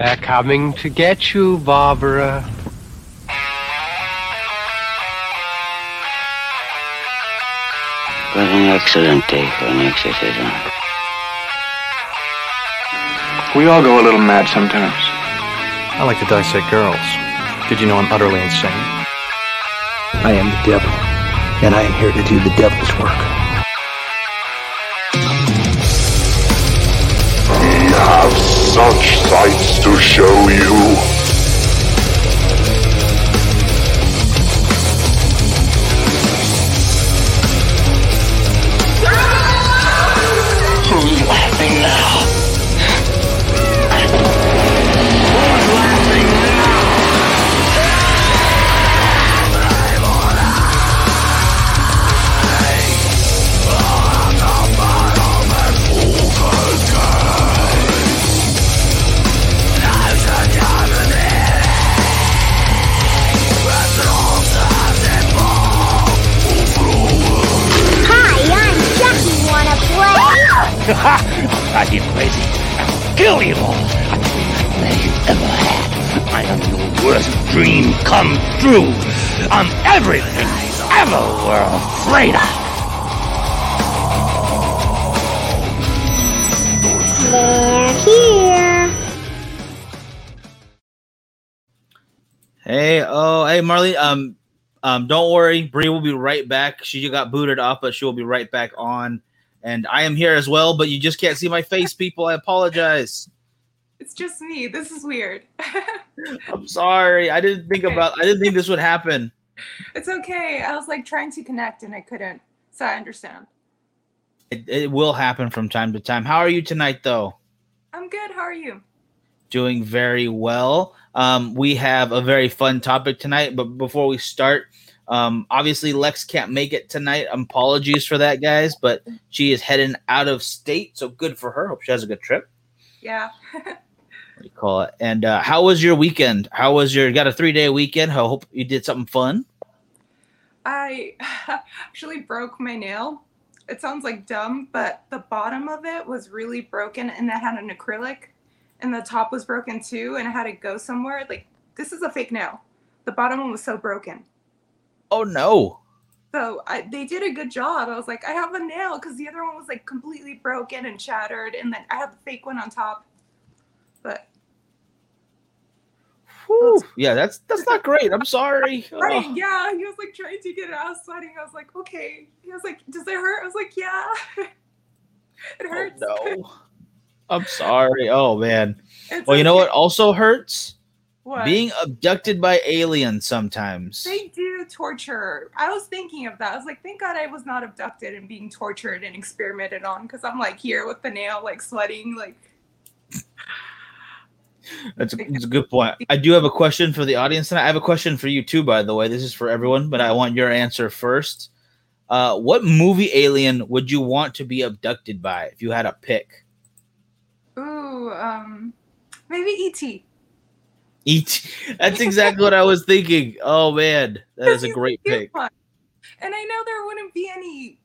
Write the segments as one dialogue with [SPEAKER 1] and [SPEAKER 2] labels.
[SPEAKER 1] They're coming to get you, Barbara.
[SPEAKER 2] What an excellent day for an exorcism.
[SPEAKER 3] We all go a little mad sometimes.
[SPEAKER 4] I like to dissect girls. Did you know I'm utterly insane?
[SPEAKER 5] I am the devil, and I am here to do the devil's work.
[SPEAKER 6] Such sights to show you.
[SPEAKER 2] True. I'm everything you ever were afraid of.
[SPEAKER 7] They're here.
[SPEAKER 8] Hey, oh, hey, Marley. Um, um, don't worry, Bree will be right back. She got booted off, but she will be right back on. And I am here as well, but you just can't see my face, people. I apologize.
[SPEAKER 9] It's just me. This is weird.
[SPEAKER 8] I'm sorry. I didn't think about. I didn't think this would happen.
[SPEAKER 9] it's okay. I was like trying to connect and I couldn't. So I understand.
[SPEAKER 8] It, it will happen from time to time. How are you tonight, though?
[SPEAKER 9] I'm good. How are you?
[SPEAKER 8] Doing very well. Um, we have a very fun topic tonight, but before we start, um, obviously Lex can't make it tonight. Apologies for that, guys, but she is heading out of state, so good for her. Hope she has a good trip.
[SPEAKER 9] Yeah.
[SPEAKER 8] What do you call it? And uh, how was your weekend? How was your? You got a three day weekend. I hope you did something fun.
[SPEAKER 9] I actually broke my nail. It sounds like dumb, but the bottom of it was really broken and it had an acrylic and the top was broken too and I had to go somewhere. Like this is a fake nail. The bottom one was so broken.
[SPEAKER 8] Oh no!
[SPEAKER 9] So I, they did a good job. I was like, I have a nail because the other one was like completely broken and shattered, and then I have the fake one on top. But
[SPEAKER 8] Whew. Yeah, that's that's not great. I'm sorry.
[SPEAKER 9] right,
[SPEAKER 8] Oh.
[SPEAKER 9] yeah, he was like trying to get it out sweating. I was like, okay. He was like, does it hurt? I was like, yeah, it oh, hurts.
[SPEAKER 8] Oh, no. I'm sorry. Oh man.
[SPEAKER 9] It's
[SPEAKER 8] Well, you know what also hurts?
[SPEAKER 9] What?
[SPEAKER 8] Being abducted by aliens sometimes.
[SPEAKER 9] They do torture. I was thinking of that. I was like, thank God I was not abducted and being tortured and experimented on because I'm like here with the nail, like sweating, like
[SPEAKER 8] That's a, that's a good point. I do have a question for the audience and I have a question for you too, by the way. This is for everyone, but I want your answer first. Uh, what movie alien would you want to be abducted by if you had a pick?
[SPEAKER 9] ooh, um, maybe E ET.
[SPEAKER 8] That's exactly what I was thinking. Oh man, that is a great pick.
[SPEAKER 9] one. And I know there wouldn't be any.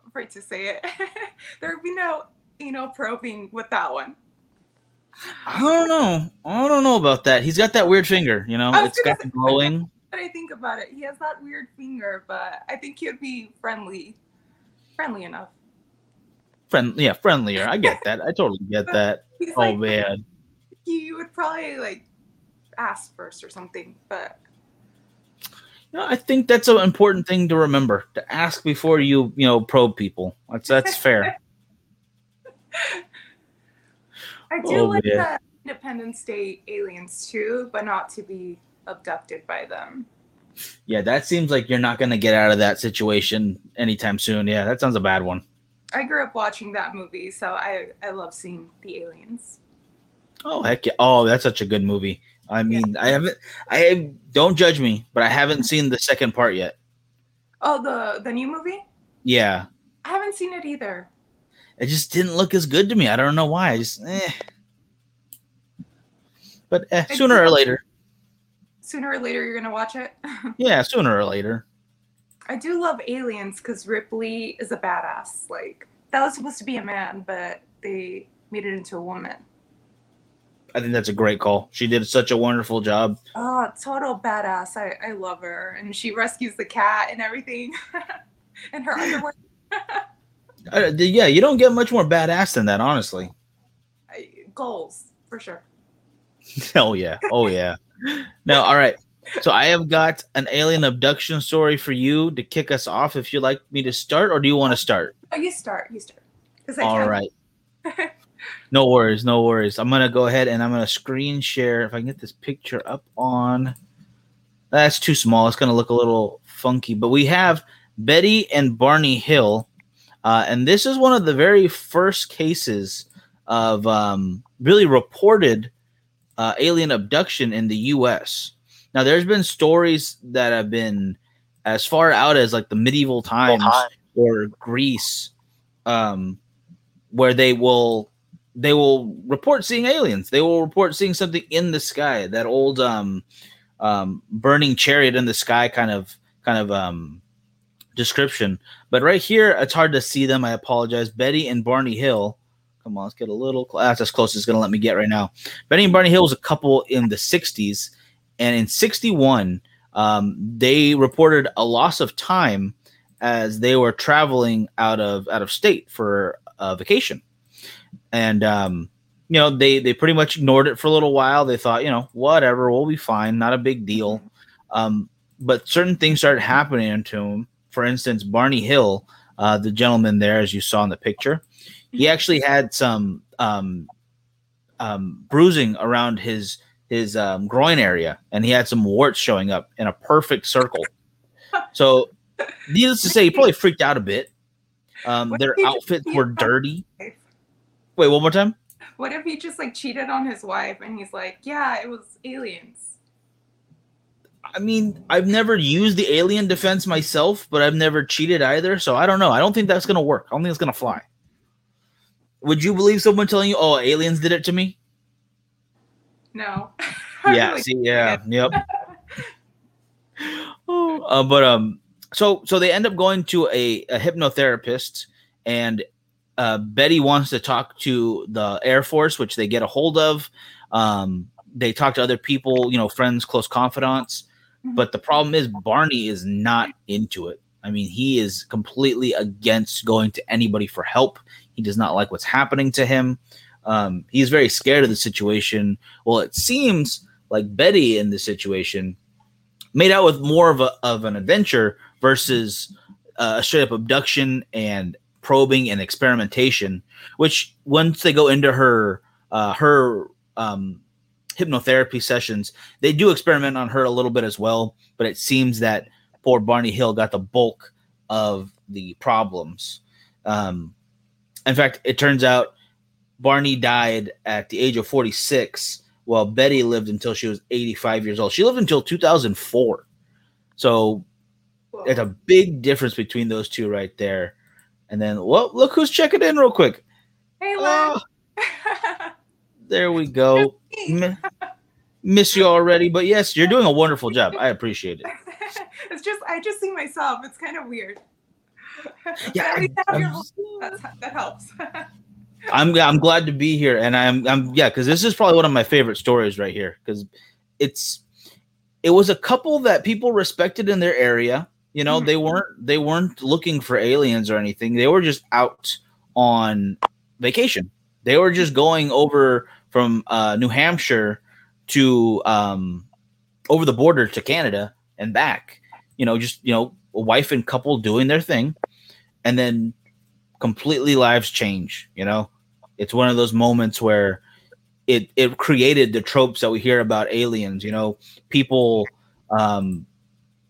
[SPEAKER 9] I'm afraid to say it. there would be no anal probing with that one.
[SPEAKER 8] I don't know. I don't know about that. He's got that weird finger. You know, It's got the glowing.
[SPEAKER 9] But I think about it, he has that weird finger, but I think he'd be friendly, friendly enough.
[SPEAKER 8] Friend, yeah, friendlier. I get that. I totally get that.
[SPEAKER 9] He's
[SPEAKER 8] Oh
[SPEAKER 9] like,
[SPEAKER 8] man.
[SPEAKER 9] you would probably like ask first or something, but
[SPEAKER 8] You know, I think that's an important thing to remember to ask before you, you know, probe people. That's that's fair.
[SPEAKER 9] I do
[SPEAKER 8] Oh,
[SPEAKER 9] like
[SPEAKER 8] man.
[SPEAKER 9] the Independence Day aliens too, but not to be abducted by them.
[SPEAKER 8] Yeah, that seems like you're not going to get out of that situation anytime soon. Yeah, that sounds a bad one.
[SPEAKER 9] I grew up watching that movie, so I I love seeing the aliens.
[SPEAKER 8] Oh heck yeah! Oh, that's such a good movie. I mean, I haven't. I don't judge me, but I haven't seen the second part yet.
[SPEAKER 9] Oh, the the new movie?
[SPEAKER 8] Yeah,
[SPEAKER 9] I haven't seen it either.
[SPEAKER 8] It just didn't look as good to me. I don't know why. I just eh. But eh, sooner or later,
[SPEAKER 9] Sooner or later, you're gonna watch it.
[SPEAKER 8] yeah, sooner or later.
[SPEAKER 9] I do love aliens because Ripley is a badass. Like that was supposed to be a man, but they made it into a woman.
[SPEAKER 8] I think that's a great call. She did such a wonderful job.
[SPEAKER 9] Oh, total badass. I, I love her. And she rescues the cat and everything. and her underwear.
[SPEAKER 8] Uh, yeah, you don't get much more badass than that, honestly.
[SPEAKER 9] Goals, for sure.
[SPEAKER 8] oh yeah. Oh yeah. now, all right. So I have got an alien abduction story for you to kick us off. If you'd like me to start, or do you want to start?
[SPEAKER 9] Oh, you start. You start.
[SPEAKER 8] All right. no worries. No worries. I'm gonna go ahead and I'm gonna screen share. If I can get this picture up on. That's too small. It's gonna look a little funky. But we have Betty and Barney Hill, uh, and this is one of the very first cases of um, really reported uh, alien abduction in the U.S. Now, there's been stories that have been as far out as like the medieval times or Greece, um, where they will they will report seeing aliens. They will report seeing something in the sky. That old um, um, burning chariot in the sky kind of kind of um, description. But right here, it's hard to see them. I apologize. Betty and Barney Hill. Come on, let's get a little. That's as close as it's going to let me get right now. Betty and Barney Hill was a couple in the 60s and in 61, um, they reported a loss of time as they were traveling out of out of state for a vacation. And um, you know, they they pretty much ignored it for a little while. They thought, you know, whatever, we'll be fine, not a big deal. Um, but certain things started happening to him. For instance, Barney Hill, uh, the gentleman there, as you saw in the picture, he actually had some um, um, bruising around his his um, groin area, and he had some warts showing up in a perfect circle. So, needless to say, he probably freaked out a bit. Um, their outfits were dirty. Wait, one more time.
[SPEAKER 9] What if he just like cheated on his wife and he's like, "Yeah, it was aliens."
[SPEAKER 8] I mean, I've never used the alien defense myself, but I've never cheated either. So I don't know. I don't think that's gonna work. I don't think it's gonna fly. Would you believe someone telling you, "Oh, aliens did it to me"?
[SPEAKER 9] No.
[SPEAKER 8] yeah. see, yeah. Yep. oh, uh, but um, so so they end up going to a, a hypnotherapist, and uh, Betty wants to talk to the Air Force, which they get a hold of. Um, they talk to other people, you know, friends, close confidants. Mm-hmm. But the problem is Barney is not into it. I mean, he is completely against going to anybody for help. He does not like what's happening to him. Um, he's very scared of the situation. Well, it seems like Betty in this situation made out with more of a of an adventure versus uh, a straight up abduction and probing and experimentation. Which once they go into her uh, her um, hypnotherapy sessions, they do experiment on her a little bit as well. But it seems that poor Barney Hill got the bulk of the problems. Um, in fact, it turns out Barney died at the age of 46, while Betty lived until she was 85 years old. She lived until 2004. So it's a big difference between those two right there. And then, well, look who's checking in real quick.
[SPEAKER 9] Hey, oh,
[SPEAKER 8] there we go. Miss you already, but yes, you're doing a wonderful job. I appreciate it.
[SPEAKER 9] it's just, I just see myself. It's kind of weird.
[SPEAKER 8] Yeah,
[SPEAKER 9] I, that helps.
[SPEAKER 8] I'm I'm glad to be here, and I'm I'm yeah, because this is probably one of my favorite stories right here because it's it was a couple that people respected in their area. You know, mm-hmm. they weren't they weren't looking for aliens or anything. They were just out on vacation. They were just going over from uh, New Hampshire to um, over the border to Canada and back. You know, just you know, a wife and couple doing their thing, and then completely lives change. You know, it's one of those moments where it it created the tropes that we hear about aliens. You know, people um,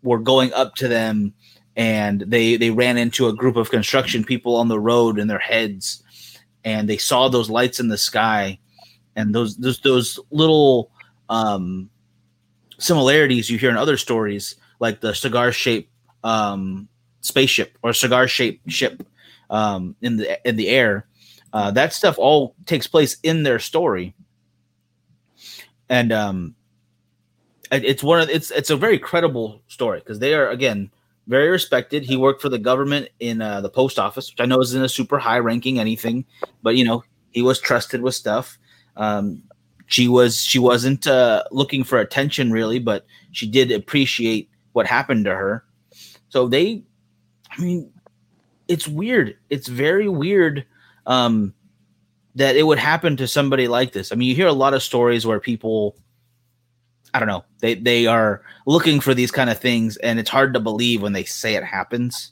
[SPEAKER 8] were going up to them and they they ran into a group of construction people on the road in their heads and they saw those lights in the sky and those those those little um, similarities you hear in other stories like the cigar shaped um, spaceship or cigar shaped ship um, in the in the air. Uh, that stuff all takes place in their story, and um, it's one of it's it's a very credible story because they are again very respected. He worked for the government in uh, the post office, which I know isn't a super high ranking anything, but you know he was trusted with stuff. Um, she was she wasn't uh, looking for attention really, but she did appreciate what happened to her. So they, I mean, it's weird. It's very weird um, that it would happen to somebody like this. I mean, you hear a lot of stories where people, I don't know, they they are looking for these kind of things, and it's hard to believe when they say it happens.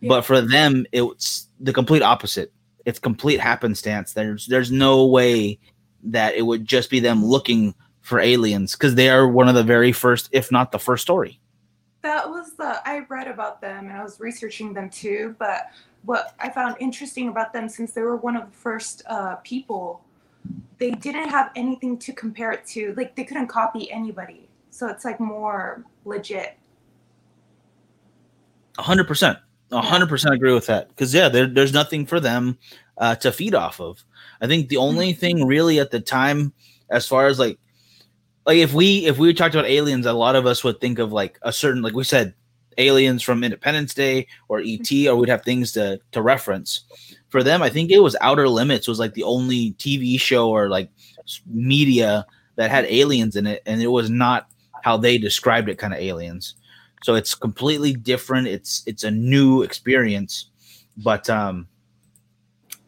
[SPEAKER 8] But for them, it's the complete opposite. It's complete happenstance. There's there's no way that it would just be them looking for aliens because they are one of the very first, if not the first story.
[SPEAKER 9] That was the I read about them and I was researching them too. But what I found interesting about them, since they were one of the first uh, people, they didn't have anything to compare it to. Like they couldn't copy anybody, so it's like more legit.
[SPEAKER 8] A hundred percent, hundred percent agree with that. Because yeah, there, there's nothing for them uh, to feed off of. I think the only thing really at the time, as far as like, like if we if we talked about aliens, a lot of us would think of like a certain like we said, aliens from Independence Day or ET, or we'd have things to to reference. For them, I think it was Outer Limits was like the only TV show or like media that had aliens in it, and it was not how they described it, kind of aliens. So it's completely different. It's it's a new experience, but um,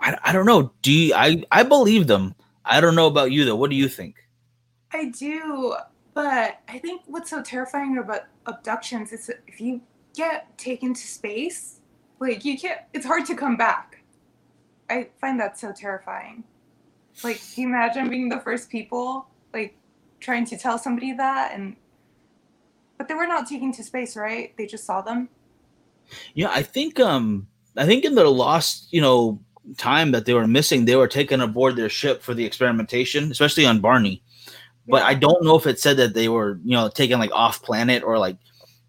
[SPEAKER 8] I, I don't know. Do you, I I believe them? I don't know about you though. What do you think?
[SPEAKER 9] I do, but I think what's so terrifying about abductions is if you get taken to space, like you can't. It's hard to come back. I find that so terrifying. Like, can you imagine being the first people, like, trying to tell somebody that, and but they were not taken to space, right? They just saw them.
[SPEAKER 8] Yeah, I think um I think in the lost, you know, time that they were missing, they were taken aboard their ship for the experimentation, especially on Barney. But I don't know if it said that they were, you know, taken like off planet or like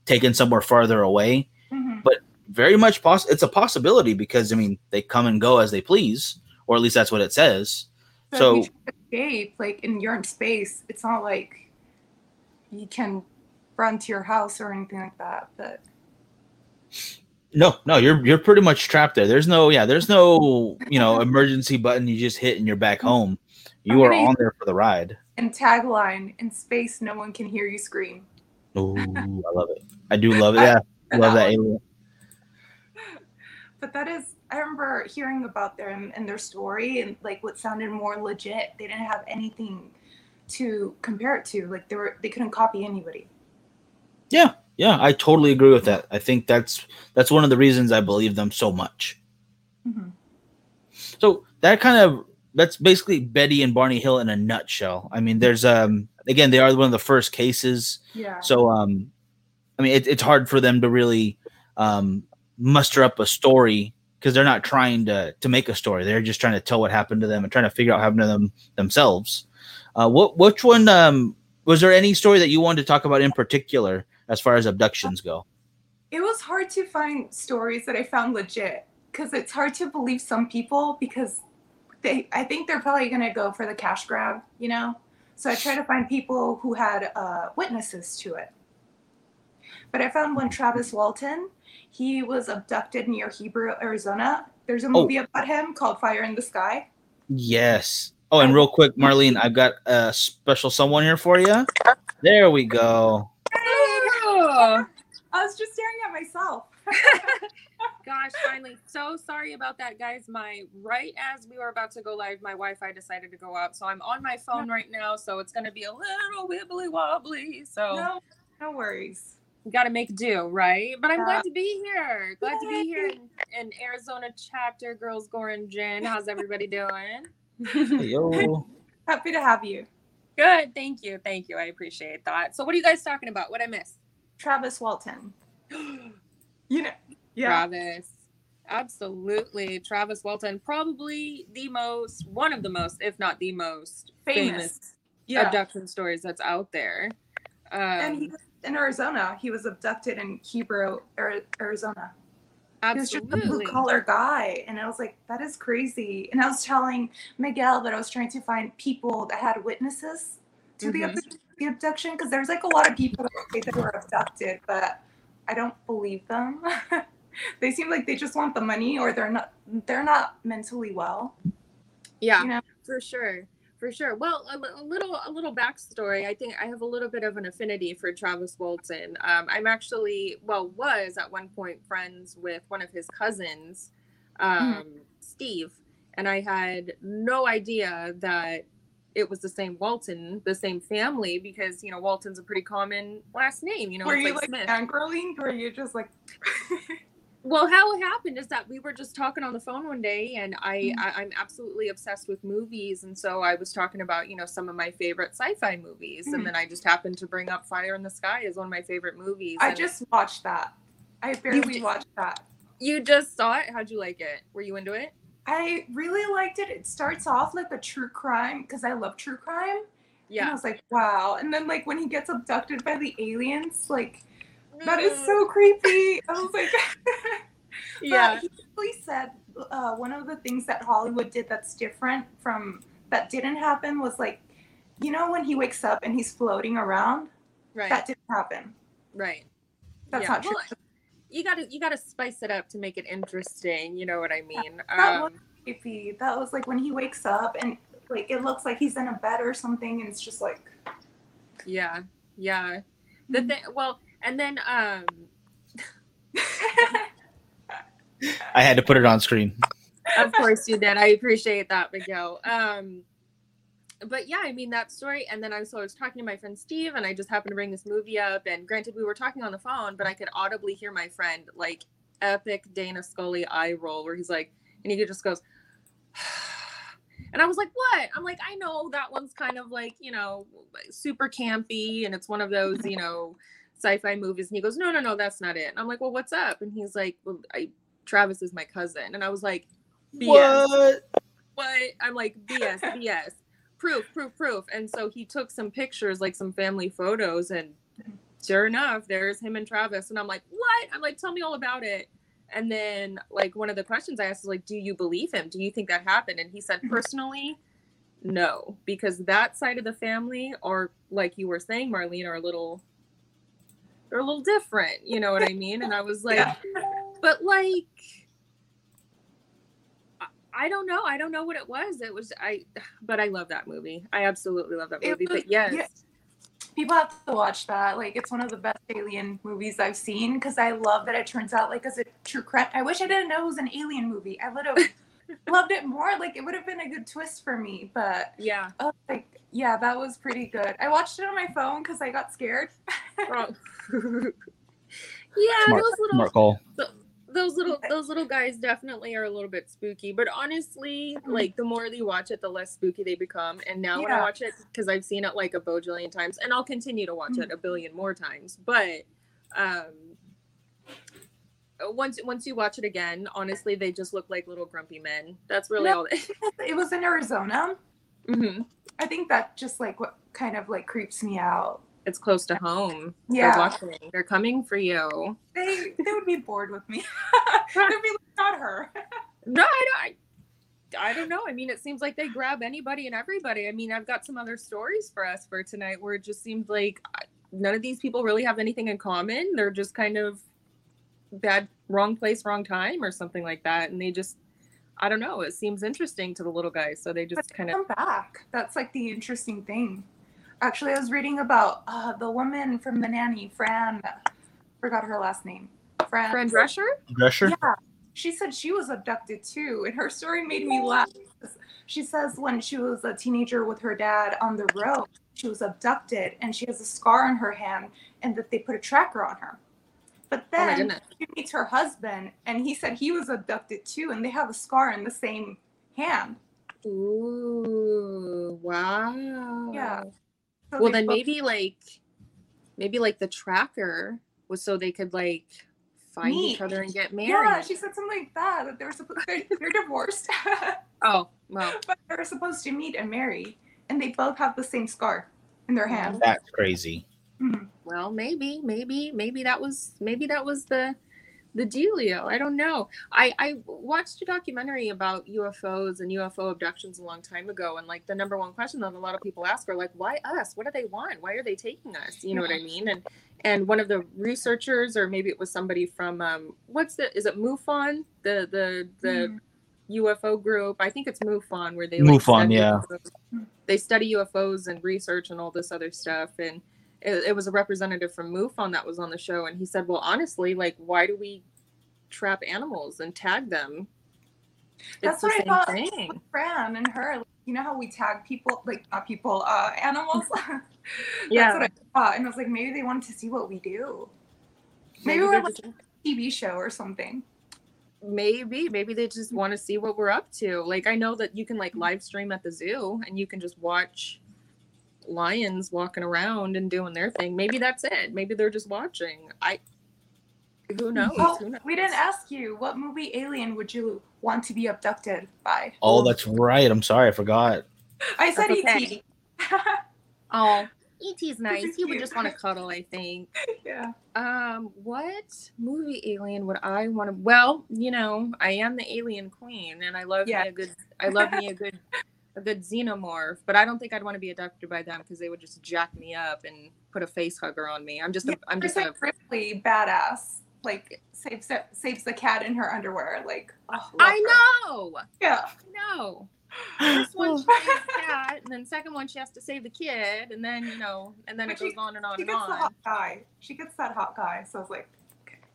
[SPEAKER 8] taken somewhere farther away.
[SPEAKER 9] Mhm.
[SPEAKER 8] But very much poss it's a possibility because I mean they come and go as they please, or at least that's what it says.
[SPEAKER 9] So,
[SPEAKER 8] So
[SPEAKER 9] escape, like, and you're in space, it's not like you can run to your house or anything like that. But
[SPEAKER 8] No, no, you're you're pretty much trapped there. There's no, yeah, there's no, you know, emergency button you just hit and you're back mm-hmm. home. You are on there for the ride.
[SPEAKER 9] and tagline in space, no one can hear you scream.
[SPEAKER 8] Oh, I love it. I do love it. Yeah, I love that alien.
[SPEAKER 9] But that is, I remember hearing about them and their story and like what sounded more legit. They didn't have anything to compare it to. Like they were, they couldn't copy anybody.
[SPEAKER 8] Yeah, yeah, I totally agree with that. I think that's that's one of the reasons I believe them so much.
[SPEAKER 9] Mhm.
[SPEAKER 8] So that kind of that's basically Betty and Barney Hill in a nutshell. I mean, there's um again they are one of the first cases.
[SPEAKER 9] Yeah.
[SPEAKER 8] So um, I mean, it, it's hard for them to really um, muster up a story because they're not trying to to make a story. They're just trying to tell what happened to them and trying to figure out what happened to them themselves. Uh, what which one um, was there any story that you wanted to talk about in particular as far as abductions go?
[SPEAKER 9] it was hard to find stories that I found legit because it's hard to believe some people because they I think they're probably gonna go for the cash grab, you know. So I try to find people who had uh, witnesses to it. But I found one Travis Walton. He was abducted near Heber, Arizona. There's a
[SPEAKER 8] Oh.
[SPEAKER 9] movie about him called Fire in the Sky.
[SPEAKER 8] Yes. Oh, and real quick, Marlene, I've got a special someone here for you. There we go.
[SPEAKER 9] I was just staring at myself.
[SPEAKER 10] gosh, finally. So sorry about that, guys. My right as we were about to go live, my Wi-Fi decided to go out. So I'm on my phone right now. So it's gonna be a little wibbly wobbly. So
[SPEAKER 9] No, no worries.
[SPEAKER 10] we gotta make do, right? But I'm
[SPEAKER 9] Yeah.
[SPEAKER 10] glad to be here. Glad to be here in, in Arizona chapter, girls Goran Jen. How's everybody doing?
[SPEAKER 8] Yo.
[SPEAKER 9] Happy to have you.
[SPEAKER 10] Good, thank you, thank you. I appreciate that. So what are you guys talking about? What I missed?
[SPEAKER 9] Travis Walton. You know, yeah.
[SPEAKER 10] Travis. Absolutely. Travis Walton, probably the most, one of the most, if not the most
[SPEAKER 9] Famous.
[SPEAKER 10] famous,
[SPEAKER 9] Yeah.
[SPEAKER 10] abduction stories that's out there. Um,
[SPEAKER 9] and he was in Arizona. He was abducted in Heber, Ari- Arizona. He was just a blue collar guy. And I was like, that is crazy. And I was telling Miguel that I was trying to find people that had witnesses to the,
[SPEAKER 10] Mhm.
[SPEAKER 9] The abduction because there's like a lot of people that say they were abducted, but I don't believe them. they seem like they just want the money or they're not they're not mentally well.
[SPEAKER 10] Yeah,
[SPEAKER 9] You know?
[SPEAKER 10] for sure. for sure. Well, a, a little a little backstory. I think I have a little bit of an affinity for Travis Walton. Um, I'm actually well was at one point friends with one of his cousins, um, Steve, and I had no idea that it was the same Walton, the same family, because you know Walton's a pretty common last name. You know,
[SPEAKER 9] Were you
[SPEAKER 10] like
[SPEAKER 9] like fangirling? Or were you just like
[SPEAKER 10] Well, how it happened is that we were just talking on the phone one day, and I,
[SPEAKER 9] Mhm.
[SPEAKER 10] I I'm absolutely obsessed with movies, and so I was talking about you know some of my favorite sci-fi movies,
[SPEAKER 9] Mhm.
[SPEAKER 10] and then I just happened to bring up Fire in the Sky as one of my favorite movies.
[SPEAKER 9] I just watched that. I barely watched that.
[SPEAKER 10] you just saw it. How'd you like it? Were you into it?
[SPEAKER 9] I really liked it. It starts off like a true crime because I love true crime. Yeah. And I was like, wow. And then like when he gets abducted by the aliens, like that is
[SPEAKER 10] Mm.
[SPEAKER 9] so creepy. I was like,
[SPEAKER 10] yeah.
[SPEAKER 9] But he really said uh, one of the things that Hollywood did that's different from that didn't happen was like, you know, when he wakes up and he's floating around,
[SPEAKER 10] Right,
[SPEAKER 9] that didn't happen.
[SPEAKER 10] right.
[SPEAKER 9] That's
[SPEAKER 10] Yeah,
[SPEAKER 9] not true.
[SPEAKER 10] Well, You gotta you gotta spice it up to make it interesting. You know what I mean?
[SPEAKER 9] that was
[SPEAKER 10] Um,
[SPEAKER 9] creepy. That was like when he wakes up and like it looks like he's in a bed or something, and it's just like,
[SPEAKER 10] yeah, yeah. The thing. Well, and then um.
[SPEAKER 8] I had to put it on screen.
[SPEAKER 10] of course you did. I appreciate that, Miguel. Um, but yeah, I mean that story. And then I so I was talking to my friend Steve, and I just happened to bring this movie up. And granted, we were talking on the phone, but I could audibly hear my friend like epic Dana Scully eye roll, where he's like, and he just goes. And I was like, "What?" I'm like, "I know that one's kind of like, you know, super campy, and it's one of those, you know, sci-fi movies." And he goes, "No, no, no, that's not it." And I'm like, "Well, what's up?" And he's like, "Well, I Travis is my cousin," and I was like, "BS."
[SPEAKER 8] What?
[SPEAKER 10] what? I'm like, BS, BS. Proof, proof, proof. And so he took some pictures, like some family photos, and sure enough, there's him and Travis. And I'm like, what? I'm like, tell me all about it. And then, like, one of the questions I asked is, like, do you believe him? Do you think that happened? And he said, mm-hmm. personally, no, because that side of the family, or like you were saying, Marlene, are a little, they're a little different. You know what I mean? And I was like,
[SPEAKER 9] Yeah.
[SPEAKER 10] but like, I- I don't know. I don't know what it was. It was I, but I love that movie. I absolutely love that movie.
[SPEAKER 9] was-
[SPEAKER 10] but yes,
[SPEAKER 9] yeah. people have to watch that. Like, it's one of the best alien movies I've seen because I love that it turns out like as a true crime. I wish I didn't know it was an alien movie. I would have loved it more. Like, it would have been a good twist for me. But
[SPEAKER 10] yeah.
[SPEAKER 9] oh, like, yeah, that was pretty good. I watched it on my phone because I got scared.
[SPEAKER 10] Oh. yeah,
[SPEAKER 8] Smart,
[SPEAKER 10] those little
[SPEAKER 8] smart call.
[SPEAKER 10] Those little those little guys definitely are a little bit spooky. But honestly, like the more you watch it, the less spooky they become. And now when I watch it, because I've seen it like a bojillion times, and I'll continue to watch it a billion more times. But um once once you watch it again, honestly, they just look like little grumpy men. That's really
[SPEAKER 9] No.
[SPEAKER 10] all. They,
[SPEAKER 9] it was in Arizona.
[SPEAKER 10] Mhm.
[SPEAKER 9] I think that just like what kind of like creeps me out.
[SPEAKER 10] It's close to home.
[SPEAKER 9] Yeah.
[SPEAKER 10] They're watching. They're coming for you.
[SPEAKER 9] They they would be bored with me. They'd be like, not her.
[SPEAKER 10] No, I don't. I, I don't know. I mean, it seems like they grab anybody and everybody. I mean, I've got some other stories for us for tonight where it just seems like uh, none of these people really have anything in common. They're just kind of bad, wrong place, wrong time, or something like that. And they just, I don't know. It seems interesting to the little guys, so they just kind of.
[SPEAKER 9] come back. That's like the interesting thing. Actually, I was reading about uh, the woman from the nanny, Fran. Forgot her last name. Fran.
[SPEAKER 10] Fran Drescher?
[SPEAKER 8] Drescher?
[SPEAKER 9] Yeah, she said she was abducted too, and her story made me laugh. She says when she was a teenager with her dad on the road, she was abducted, and she has a scar on her hand, and that they put a tracker on her. But
[SPEAKER 10] Oh
[SPEAKER 9] then
[SPEAKER 10] goodness.
[SPEAKER 9] she meets her husband, and he said he was abducted too, and they have a scar in the same hand.
[SPEAKER 10] Ooh, wow.
[SPEAKER 9] Yeah. So
[SPEAKER 10] well
[SPEAKER 9] they
[SPEAKER 10] then
[SPEAKER 9] both-
[SPEAKER 10] maybe like maybe like the tracker was so they could like find each other and get married.
[SPEAKER 9] Yeah, she said something like that. That they were supposed they're, they're divorced,
[SPEAKER 10] oh well
[SPEAKER 9] but they were supposed to meet and marry, and they both have the same scar in their hand.
[SPEAKER 8] That's crazy.
[SPEAKER 9] Mhm.
[SPEAKER 10] well maybe maybe maybe that was maybe that was the the dealio i don't know i i watched a documentary about ufos and ufo abductions a long time ago and like the number one question that a lot of people ask are like why us what do they want why are they taking us you know what i mean and and one of the researchers or maybe it was somebody from um what's the is it mufon the the the
[SPEAKER 9] Mm.
[SPEAKER 10] ufo group i think it's mufon where they like,
[SPEAKER 8] MUFON,
[SPEAKER 10] study
[SPEAKER 8] yeah.
[SPEAKER 10] UFOs. they study UFOs and research and all this other stuff. And it, it was a representative from MUFON that was on the show, and he said, "Well, honestly, like, why do we trap animals and tag them?
[SPEAKER 9] That's what I
[SPEAKER 10] same
[SPEAKER 9] thought.
[SPEAKER 10] thing."
[SPEAKER 9] Fran and her, like, you know how we tag people, like not people, uh, animals. That's
[SPEAKER 10] Yeah.
[SPEAKER 9] what I thought, and I was like, maybe they wanted to see what we do. Maybe,
[SPEAKER 10] Maybe
[SPEAKER 9] we're like
[SPEAKER 10] just-
[SPEAKER 9] a TV show or something.
[SPEAKER 10] maybe maybe they just want to see what we're up to like i know that you can like live stream at the zoo and you can just watch lions walking around and doing their thing maybe that's it maybe they're just watching i who knows
[SPEAKER 9] Oh,
[SPEAKER 10] who knows
[SPEAKER 9] we didn't ask you what movie alien would you want to be abducted by?
[SPEAKER 8] Oh, that's right. I'm sorry, I forgot.
[SPEAKER 9] I said
[SPEAKER 10] That's
[SPEAKER 9] ET.
[SPEAKER 10] okay. oh et's nice he would just want to cuddle i think
[SPEAKER 9] yeah.
[SPEAKER 10] um what movie alien would i want to well you know i am the alien queen and i love
[SPEAKER 9] Yeah.
[SPEAKER 10] me a good i love me a good a good xenomorph but i don't think i'd want to be abducted by them because they would just jack me up and put a face hugger on me i'm just a, i'm just
[SPEAKER 9] There's
[SPEAKER 10] a
[SPEAKER 9] like Ripley, badass. Like saves saves the cat in her underwear. Like oh, love
[SPEAKER 10] i
[SPEAKER 9] her.
[SPEAKER 10] know
[SPEAKER 9] Yeah.
[SPEAKER 10] no first one oh. she saves the cat and then second one she has to save the kid and then you know and then
[SPEAKER 9] But
[SPEAKER 10] it goes
[SPEAKER 9] she-
[SPEAKER 10] on and on
[SPEAKER 9] She
[SPEAKER 10] and
[SPEAKER 9] gets the hot guy. She gets that hot guy. So I was like,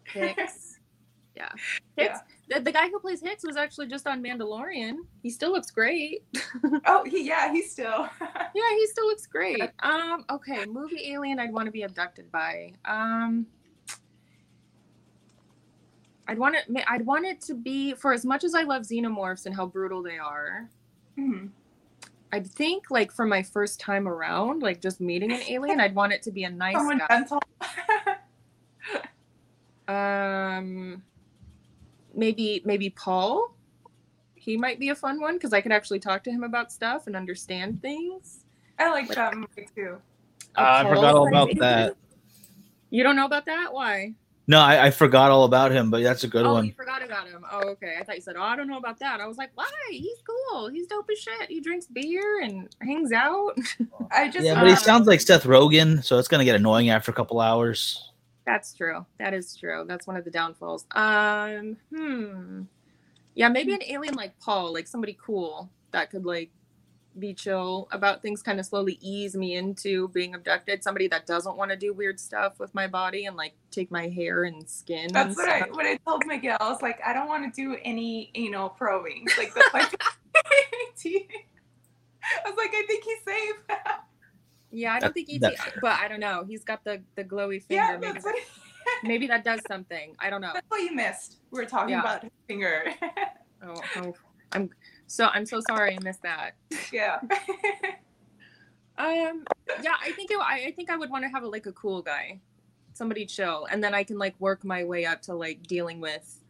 [SPEAKER 10] Hicks. Yeah.
[SPEAKER 9] Yeah.
[SPEAKER 10] The, the guy who plays Hicks was actually just on Mandalorian. He still looks great.
[SPEAKER 9] oh, he yeah, he's still.
[SPEAKER 10] Yeah, he still looks great. Um, okay, movie alien I'd want to be abducted by. Um I'd want it I'd want it to be for as much as I love xenomorphs and how brutal they are.
[SPEAKER 9] Mhm.
[SPEAKER 10] I'd think like for my first time around, like just meeting an alien, I'd want it to be a nice
[SPEAKER 9] Someone
[SPEAKER 10] guy. Um, maybe maybe Paul. He might be a fun one because I could actually talk to him about stuff and understand things.
[SPEAKER 9] I like that movie too.
[SPEAKER 10] A
[SPEAKER 8] I
[SPEAKER 10] Paul
[SPEAKER 8] forgot all about that.
[SPEAKER 10] You don't know about that? Why?
[SPEAKER 8] No, I, I forgot all about him, but that's a good
[SPEAKER 10] oh,
[SPEAKER 8] one.
[SPEAKER 10] you forgot about him. Oh, okay. I thought you said, "Oh, I don't know about that." I was like, "Why? He's cool. He's dope as shit. He drinks beer and hangs out."
[SPEAKER 9] I just
[SPEAKER 8] Yeah, but he
[SPEAKER 10] uh,
[SPEAKER 8] sounds like Seth Rogen, so it's gonna get annoying after a couple hours.
[SPEAKER 10] That's true. That is true. That's one of the downfalls. Um, hmm. Yeah, maybe an alien like Paul, like somebody cool that could like be chill about things, kind of slowly ease me into being abducted. Somebody that doesn't want to do weird stuff with my body and like take my hair and skin.
[SPEAKER 9] That's
[SPEAKER 10] and
[SPEAKER 9] what I
[SPEAKER 10] stuff.
[SPEAKER 9] what I told Miguel. I was like, I don't want to do any anal probing. Like that's like I was like, I think he's safe.
[SPEAKER 10] Yeah, I don't think ET,
[SPEAKER 8] that's fair.
[SPEAKER 10] but I don't know. He's got the the glowy finger.
[SPEAKER 9] yeah,
[SPEAKER 10] maybe,
[SPEAKER 9] that's what,
[SPEAKER 10] maybe that does something. I don't know.
[SPEAKER 9] that's what you missed. We were talking
[SPEAKER 10] Yeah.
[SPEAKER 9] about his finger.
[SPEAKER 10] Oh, oh, I'm so I'm so sorry I missed that.
[SPEAKER 9] yeah.
[SPEAKER 10] Um, yeah, I think it, I, I think I would want to have a, like a cool guy, somebody chill, and then I can like work my way up to like dealing with,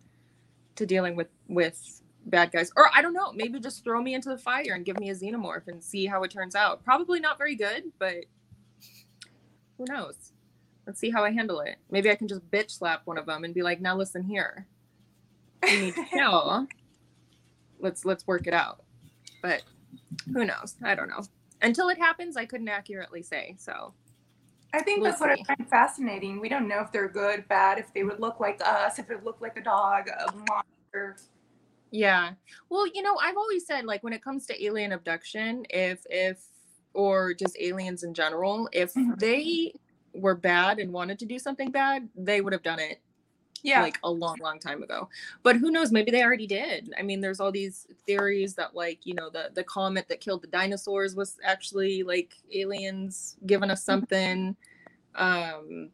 [SPEAKER 10] to dealing with with bad guys, or I don't know, maybe just throw me into the fire and give me a xenomorph and see how it turns out. Probably not very good, but who knows? Let's see how I handle it. Maybe I can just bitch slap one of them and be like, "Now listen here, you need to kill. Let's let's work it out." But who knows? I don't know until it happens, I couldn't accurately say. So
[SPEAKER 9] I think
[SPEAKER 10] We'll
[SPEAKER 9] that's what I find fascinating. We don't know if they're good, bad, if they would look like us, if it looked like a dog, a monster.
[SPEAKER 10] Yeah. Well, you know, I've always said like when it comes to alien abduction, if if or just aliens in general, if
[SPEAKER 9] Mhm.
[SPEAKER 10] they were bad and wanted to do something bad, they would have done it
[SPEAKER 9] Yeah.
[SPEAKER 10] like a long, long time ago. But who knows? Maybe they already did. I mean, there's all these theories that like you know the the comet that killed the dinosaurs was actually like aliens giving us something. Um,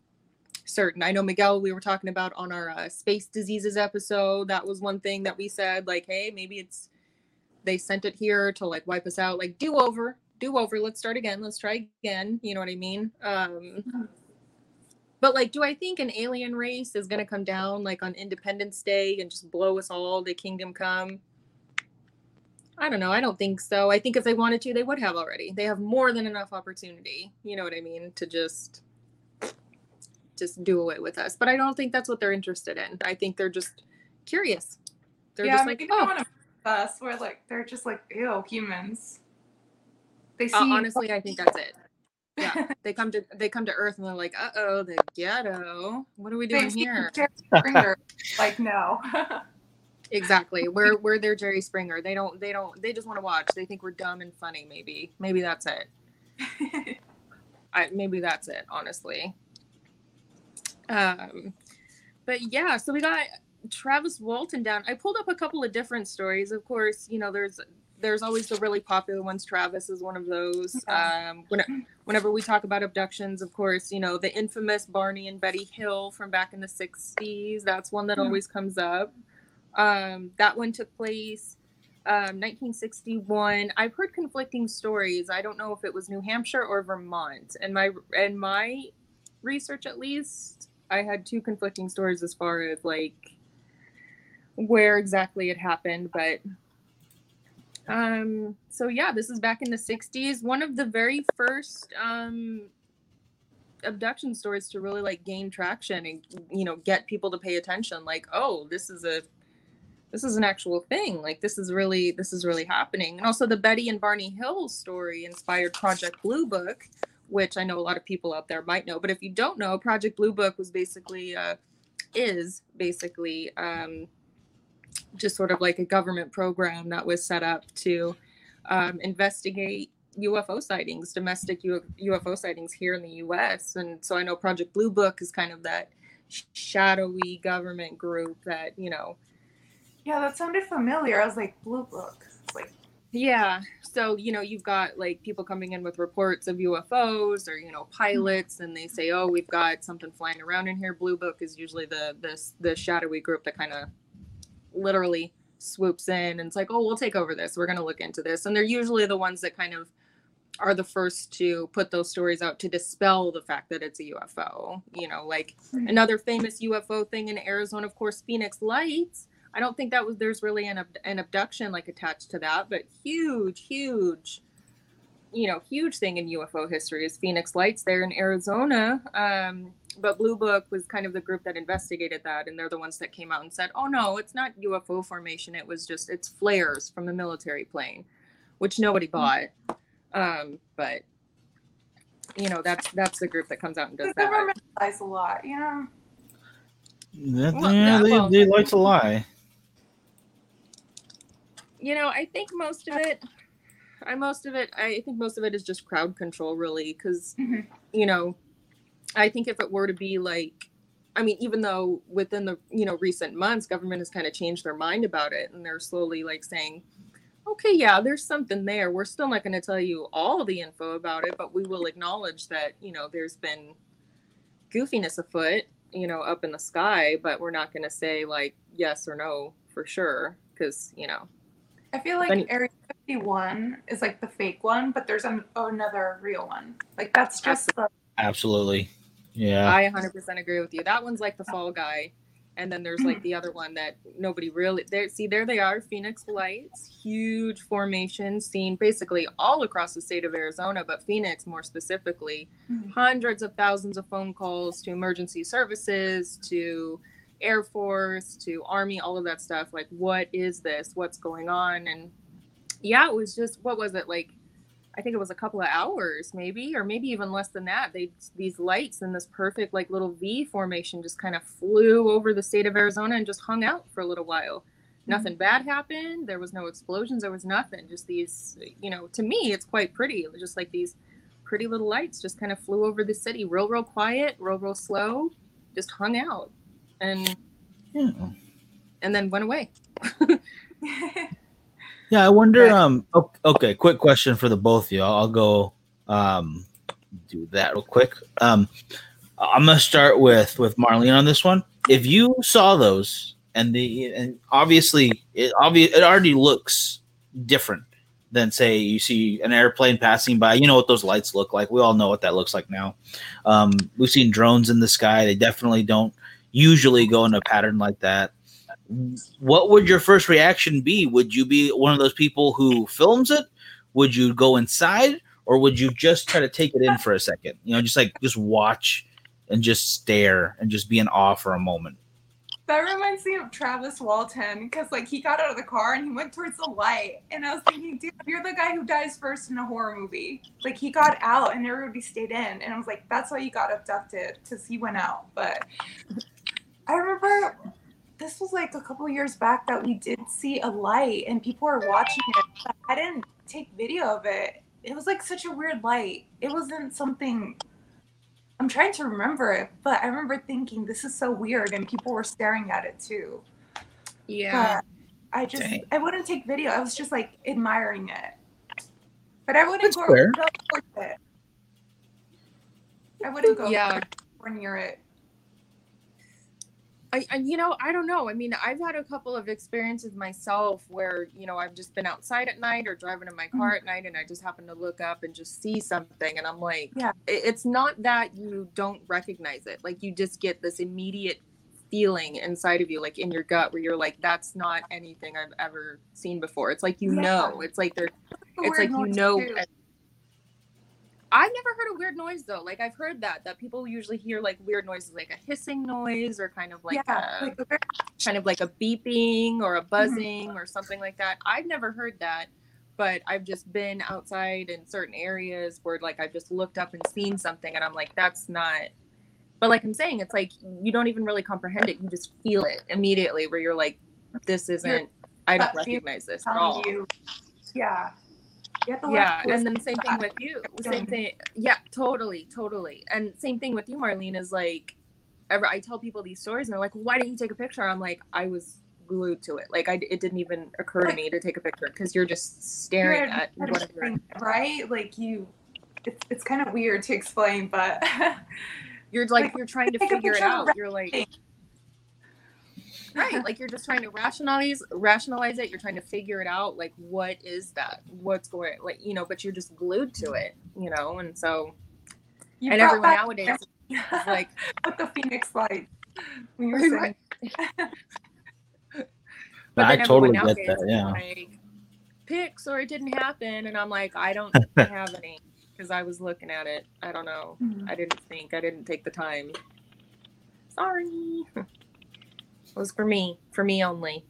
[SPEAKER 10] certain. I know Miguel. We were talking about on our uh, space diseases episode. That was one thing that we said. Like, hey, maybe it's they sent it here to like wipe us out. Like, do over, do over. Let's start again. Let's try again. You know what I mean? Um, but like, do I think an alien race is gonna come down like on Independence Day and just blow us all? The kingdom come? I don't know. I don't think so. I think if they wanted to, they would have already. They have more than enough opportunity. You know what I mean? To just just do away with us. But I don't think that's what they're interested in. I think they're just curious. They're
[SPEAKER 9] yeah,
[SPEAKER 10] just like, oh,
[SPEAKER 9] want to us. We're like, they're just like, ew, humans. They see.
[SPEAKER 10] Uh, honestly, I think that's it. Yeah, they come to they come to Earth and they're like, uh oh, the ghetto. What are we doing here?
[SPEAKER 9] Jerry Springer. like, no.
[SPEAKER 10] Exactly. We're we're their Jerry Springer. They don't they don't they just want to watch. They think we're dumb and funny. Maybe maybe that's it. I, maybe that's it. Honestly. Um, but yeah, so we got Travis Walton down. I pulled up a couple of different stories. Of course, you know there's there's always the really popular ones. Travis is one of those. Um, when, whenever we talk about abductions, of course, you know the infamous Barney and Betty Hill from back in the '60s. That's one that always comes up. Um, that one took place um, 1961. I've heard conflicting stories. I don't know if it was New Hampshire or Vermont. And my and my research, at least, I had two conflicting stories as far as like where exactly it happened. But um, so yeah, this is back in the 60s. One of the very first um abduction stories to really like gain traction and you know get people to pay attention like oh this is a this is an actual thing like this is really this is really happening and also the betty and barney hill story inspired project blue book which i know a lot of people out there might know but if you don't know project blue book was basically uh, is basically um, just sort of like a government program that was set up to um, investigate UFO sightings, domestic UFO sightings here in the US. And so I know Project Blue Book is kind of that shadowy government group that, you know,
[SPEAKER 9] Yeah, that sounded familiar. I was like, Blue Book.
[SPEAKER 10] Yeah. So, you know, you've got like people coming in with reports of UFOs or, you know, mm-hmm. pilots and they say, "Oh, we've got something flying around in here." Blue Book is usually the this the shadowy group that kind of literally swoops in and it's like, "Oh, we'll take over this. We're going to look into this." And they're usually the ones that kind of are the first to put those stories out to dispel the fact that it's a UFO. You know, like another famous UFO thing in Arizona, of course, Phoenix Lights. I don't think that was there's really an an abduction like attached to that, but huge, huge, you know, huge thing in UFO history is Phoenix Lights there in Arizona. Um, but Blue Book was kind of the group that investigated that, and they're the ones that came out and said, "Oh no, it's not UFO formation. It was just it's flares from a military plane," which nobody bought. Um, but you know, that's that's the group that comes out and does
[SPEAKER 9] the
[SPEAKER 10] that.
[SPEAKER 9] government lies a lot, you know?
[SPEAKER 8] That-
[SPEAKER 10] Well,
[SPEAKER 8] yeah,
[SPEAKER 10] that-
[SPEAKER 8] they,
[SPEAKER 10] well-
[SPEAKER 8] they like to lie.
[SPEAKER 10] You know i think most of it i most of it i think most of it is just crowd control really because
[SPEAKER 9] Mhm.
[SPEAKER 10] you know i think if it were to be like i mean even though within the you know recent months government has kind of changed their mind about it and they're slowly like saying okay yeah there's something there we're still not going to tell you all the info about it but we will acknowledge that you know there's been goofiness afoot you know up in the sky but we're not going to say like yes or no for sure because you know
[SPEAKER 9] I feel like
[SPEAKER 10] Funny.
[SPEAKER 9] Area 51 is like the fake one, but there's an, another real one. Like that's just the
[SPEAKER 8] Absolutely. Yeah.
[SPEAKER 10] I 100% agree with you. That one's like the fall guy. And then there's like the other one that nobody really there. See, there they are, Phoenix Lights, huge formation seen basically all across the state of Arizona, but Phoenix more specifically.
[SPEAKER 9] Mhm.
[SPEAKER 10] Hundreds of thousands of phone calls to emergency services, to Air Force, to Army, all of that stuff. Like, what is this? What's going on? And yeah, it was just what was it like? I think it was a couple of hours, maybe, or maybe even less than that. They these lights in this perfect like little V formation just kind of flew over the state of Arizona and just hung out for a little while. Mm-hmm. Nothing bad happened. There was no explosions. There was nothing. Just these, you know, to me, it's quite pretty. It was just like these pretty little lights just kind of flew over the city, real, real quiet, real, real slow, just hung out, and
[SPEAKER 8] yeah.
[SPEAKER 10] and then went away.
[SPEAKER 8] Yeah, I wonder.
[SPEAKER 10] Right.
[SPEAKER 8] Um. Okay, quick question for the both of you. I'll, I'll go. Um, do that real quick. Um, I'm gonna start with with Marlene on this one. If you saw those, and the and obviously it obvious it already looks different than say you see an airplane passing by. You know what those lights look like. We all know what that looks like now. Um, we've seen drones in the sky. They definitely don't usually go in a pattern like that what would your first reaction be? Would you be one of those people who films it? Would you go inside or would you just try to take it in for a second? You know, just like just watch and just stare and just be in awe for a moment.
[SPEAKER 9] That reminds me of Travis Walton because like he got out of the car and he went towards the light, and I was thinking, dude, you're the guy who dies first in a horror movie. Like he got out and everybody stayed in, and I was like, that's why you got abducted because he went out. But was like a couple years back that we did see a light and people were watching it. But I didn't take video of it. It was like such a weird light. It wasn't something. I'm trying to remember it, but I remember thinking this is so weird, and people were staring at it too.
[SPEAKER 10] Yeah.
[SPEAKER 9] But I just
[SPEAKER 8] Dang.
[SPEAKER 9] I wouldn't take video. I was just like admiring it. But I wouldn't
[SPEAKER 8] That's
[SPEAKER 9] go,
[SPEAKER 8] fair.
[SPEAKER 9] go towards it. I wouldn't go
[SPEAKER 10] Yeah.
[SPEAKER 9] near it.
[SPEAKER 10] I, and you know, I don't know. I mean, I've had a couple of experiences myself where, you know, I've just been outside at night or driving in my mm-hmm. car at night and I just happen to look up and just see something. And I'm like,
[SPEAKER 9] Yeah.
[SPEAKER 10] it- it's not that you don't recognize it. Like, you just get this immediate feeling inside of you, like in your gut, where you're like, that's not anything I've ever seen before. It's like, you
[SPEAKER 9] Yeah.
[SPEAKER 10] know, it's like they're, it's like, you know,
[SPEAKER 9] too.
[SPEAKER 10] I've never heard a weird noise though. Like I've heard that that people usually hear like weird noises, like a hissing noise or kind of like
[SPEAKER 9] yeah,
[SPEAKER 10] a
[SPEAKER 9] like
[SPEAKER 10] kind of like a beeping or
[SPEAKER 9] Mm-hmm.
[SPEAKER 10] a buzzing or something like that. I've never heard that, but I've just been outside in certain areas where like I've just looked up and seen something and I'm like, that's not. But like I'm saying, it's like you don't even really comprehend it. You just feel it immediately, where you're like, this isn't. I don't recognize this at all.
[SPEAKER 9] you. Yeah. To let
[SPEAKER 10] Yeah, and then same thing with you. Same thing. Yeah, totally, totally. And same thing with you, Marlene. Is like, ever I tell people these stories, and they're like, "Why didn't you take a picture?" I'm like, I was glued to it. Like, I it didn't even occur to me to take a picture because you're just staring
[SPEAKER 9] You're
[SPEAKER 10] at whatever.
[SPEAKER 9] right? Like you, it's, it's kind of weird to explain, but
[SPEAKER 10] You're like,
[SPEAKER 9] Like,
[SPEAKER 10] you're trying to figure it out. You're like, right, like you're just trying to rationalize rationalize it. You're trying to figure it out. Like, what is that? What's going? Like, you know, but you're just glued to it. You know, and so
[SPEAKER 9] you
[SPEAKER 10] and everyone
[SPEAKER 9] back-
[SPEAKER 10] nowadays is like.
[SPEAKER 9] with the Phoenix light. When you were
[SPEAKER 10] Right,
[SPEAKER 9] saying,
[SPEAKER 10] But
[SPEAKER 8] I totally
[SPEAKER 10] everyone
[SPEAKER 8] get
[SPEAKER 10] nowadays
[SPEAKER 8] that.
[SPEAKER 10] is
[SPEAKER 8] Yeah.
[SPEAKER 10] Like, pics or it didn't happen, and I'm like, I don't have any because I was looking at it. I don't know.
[SPEAKER 9] Mhm.
[SPEAKER 10] I didn't think. I didn't take the time. Sorry. It was for me, for me only.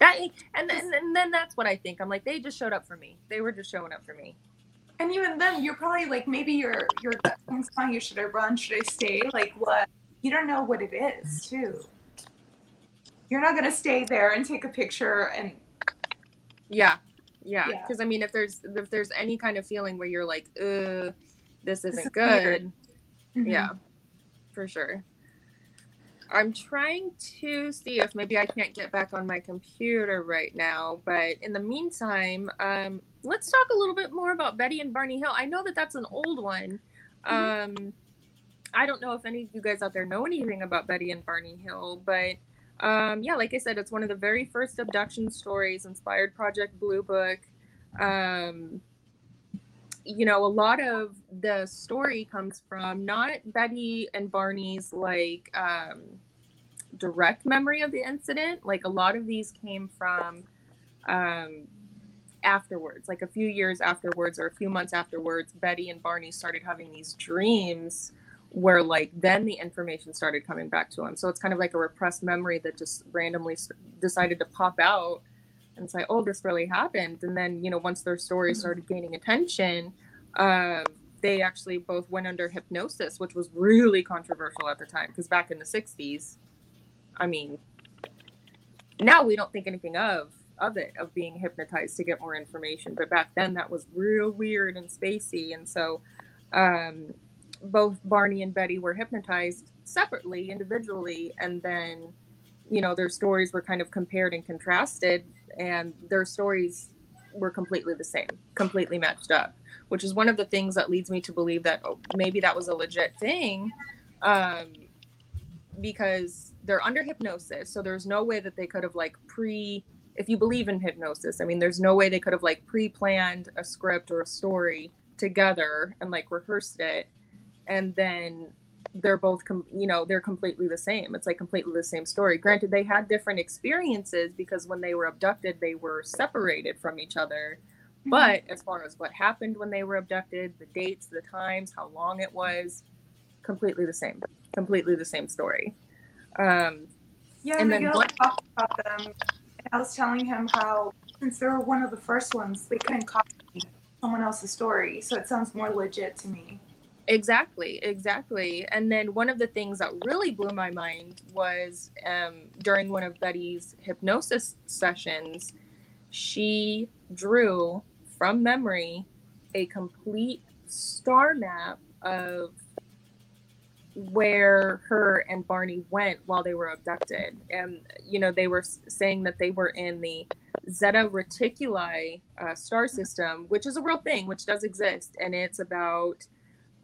[SPEAKER 10] That and then and then that's what I think. I'm like, they just showed up for me. They were just showing up for me.
[SPEAKER 9] and even then, you're probably like, maybe your your gut feeling's telling you, should I run? Should I stay? Like what? You don't know what it is, too. You're not gonna stay there and take a picture and
[SPEAKER 10] Yeah, yeah.
[SPEAKER 9] Yeah.
[SPEAKER 10] Because I mean, if there's if there's any kind of feeling where you're like, uh, this isn't
[SPEAKER 9] is
[SPEAKER 10] good.
[SPEAKER 9] Mhm.
[SPEAKER 10] Yeah, for sure. I'm trying to see if maybe I can't get back on my computer right now, but in the meantime, um, let's talk a little bit more about Betty and Barney Hill. I know that that's an old one. Um, I don't know if any of you guys out there know anything about Betty and Barney Hill, but um, yeah, like I said, it's one of the very first abduction stories inspired Project Blue Book. Um, you know, a lot of the story comes from not Betty and Barney's like um, direct memory of the incident. Like a lot of these came from um, afterwards, like a few years afterwards or a few months afterwards. Betty and Barney started having these dreams where, like, then the information started coming back to them. So it's kind of like a repressed memory that just randomly decided to pop out and say, "Oh, this really happened." And then, you know, once their stories started gaining attention, um, they actually both went under hypnosis, which was really controversial at the time because back in the '60s, I mean, now we don't think anything of of it of being hypnotized to get more information, but back then that was real weird and spacey, and so. Um, both Barney and Betty were hypnotized separately, individually, and then, you know, their stories were kind of compared and contrasted, and their stories were completely the same, completely matched up, which is one of the things that leads me to believe that oh, maybe that was a legit thing, um, because they're under hypnosis, so there's no way that they could have like pre. If you believe in hypnosis, I mean, there's no way they could have like pre-planned a script or a story together and like rehearsed it and then they're both com- you know they're completely the same. It's like completely the same story. Granted they had different experiences because when they were abducted they were separated from each other. But as far as what happened when they were abducted the dates the times how long it was completely the same. Completely the same story. Um
[SPEAKER 9] Yeah,
[SPEAKER 10] And then
[SPEAKER 9] Miguel
[SPEAKER 10] what-
[SPEAKER 9] talked about them. I was telling him how since they were one of the first ones, they couldn't copy someone else's story, so it sounds more legit to me.
[SPEAKER 10] Exactly, exactly. And then one of the things that really blew my mind was um, during one of Betty's hypnosis sessions, she drew from memory a complete star map of where her and Barney went while they were abducted. And, you know, they were saying that they were in the Zeta Reticuli uh, star system, which is a real thing, which does exist. And it's about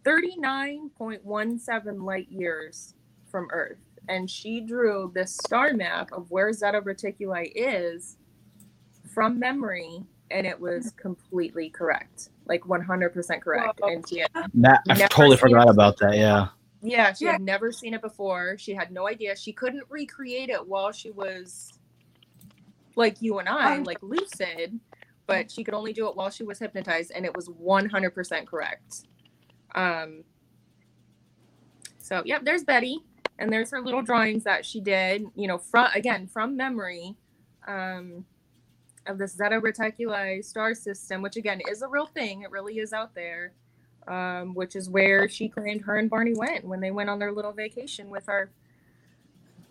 [SPEAKER 10] 39.17 light years from Earth. And she drew this star map of where Zeta Reticuli is from memory, and it was completely correct, like 100% correct. And she had
[SPEAKER 8] That I
[SPEAKER 10] Never
[SPEAKER 8] totally forgot
[SPEAKER 10] it.
[SPEAKER 8] about that. Yeah.
[SPEAKER 10] yeah, she
[SPEAKER 9] Yeah.
[SPEAKER 10] had never seen it before. She had no idea. She couldn't recreate it while she was like you and I,
[SPEAKER 9] Um,
[SPEAKER 10] like lucid, but she could only do it while she was hypnotized, and it was 100% correct. Um, so, yep, there's Betty, and there's her little drawings that she did, you know, from again, from memory. Um, of the Zeta Reticuli star system, which again is a real thing. It really is out there um, which is where she claimed her and Barney went when they went on their little vacation with our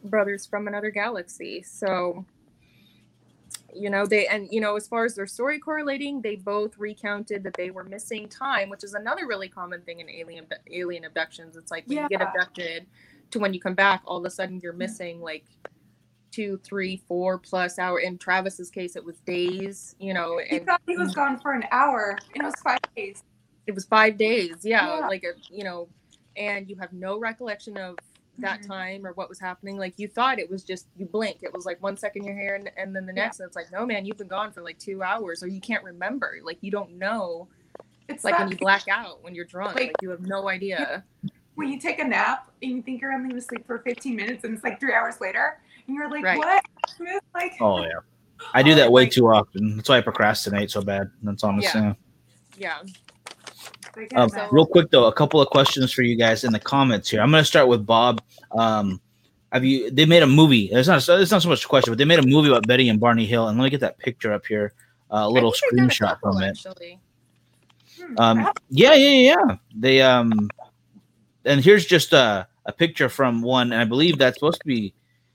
[SPEAKER 10] brothers from another galaxy. So, you know, they, and, you know, as far as their story correlating, they both recounted that they were missing time, which is another really common thing in alien, alien abductions. It's like when you get abducted to when you come back, all of a sudden you're missing like two, three, four plus hour. In Travis's case, it was days, you know,
[SPEAKER 9] He thought he was gone for an hour, and it was five days.
[SPEAKER 10] it was five days yeah,
[SPEAKER 9] Yeah.
[SPEAKER 10] like a, you know and you have no recollection of that
[SPEAKER 9] Mhm.
[SPEAKER 10] time or what was happening like you thought it was just you blink it was like one second you're here and, and then the
[SPEAKER 9] Yeah.
[SPEAKER 10] next and it's like no man you've been gone for like two hours or you can't remember like you don't know
[SPEAKER 9] It's
[SPEAKER 10] like when you black out when you're drunk
[SPEAKER 9] Like-
[SPEAKER 10] like you have no idea
[SPEAKER 9] when you take a nap and you think you're only going to sleep for 15 minutes, and it's like three hours later, and you're like,
[SPEAKER 10] Right.
[SPEAKER 9] "What?" Like,
[SPEAKER 8] Oh yeah. I do that way
[SPEAKER 10] Like-
[SPEAKER 8] too often. That's why I procrastinate so bad. That's all I'm
[SPEAKER 10] Yeah.
[SPEAKER 8] saying.
[SPEAKER 10] yeah
[SPEAKER 9] I can't
[SPEAKER 8] Um, real quick though, a couple of questions for you guys in the comments here. I'm gonna start with Bob. Um, have you? They made a movie. It's not. It's not so much a question, but they made a movie about Betty and Barney Hill. And let me get that picture up here. Uh, a little
[SPEAKER 10] I think they've done a
[SPEAKER 8] screenshot
[SPEAKER 10] couple,
[SPEAKER 8] from it.
[SPEAKER 10] actually
[SPEAKER 9] Hmm,
[SPEAKER 8] Um, yeah, yeah, yeah. They um, and here's just a a picture from one, and I believe that's supposed to be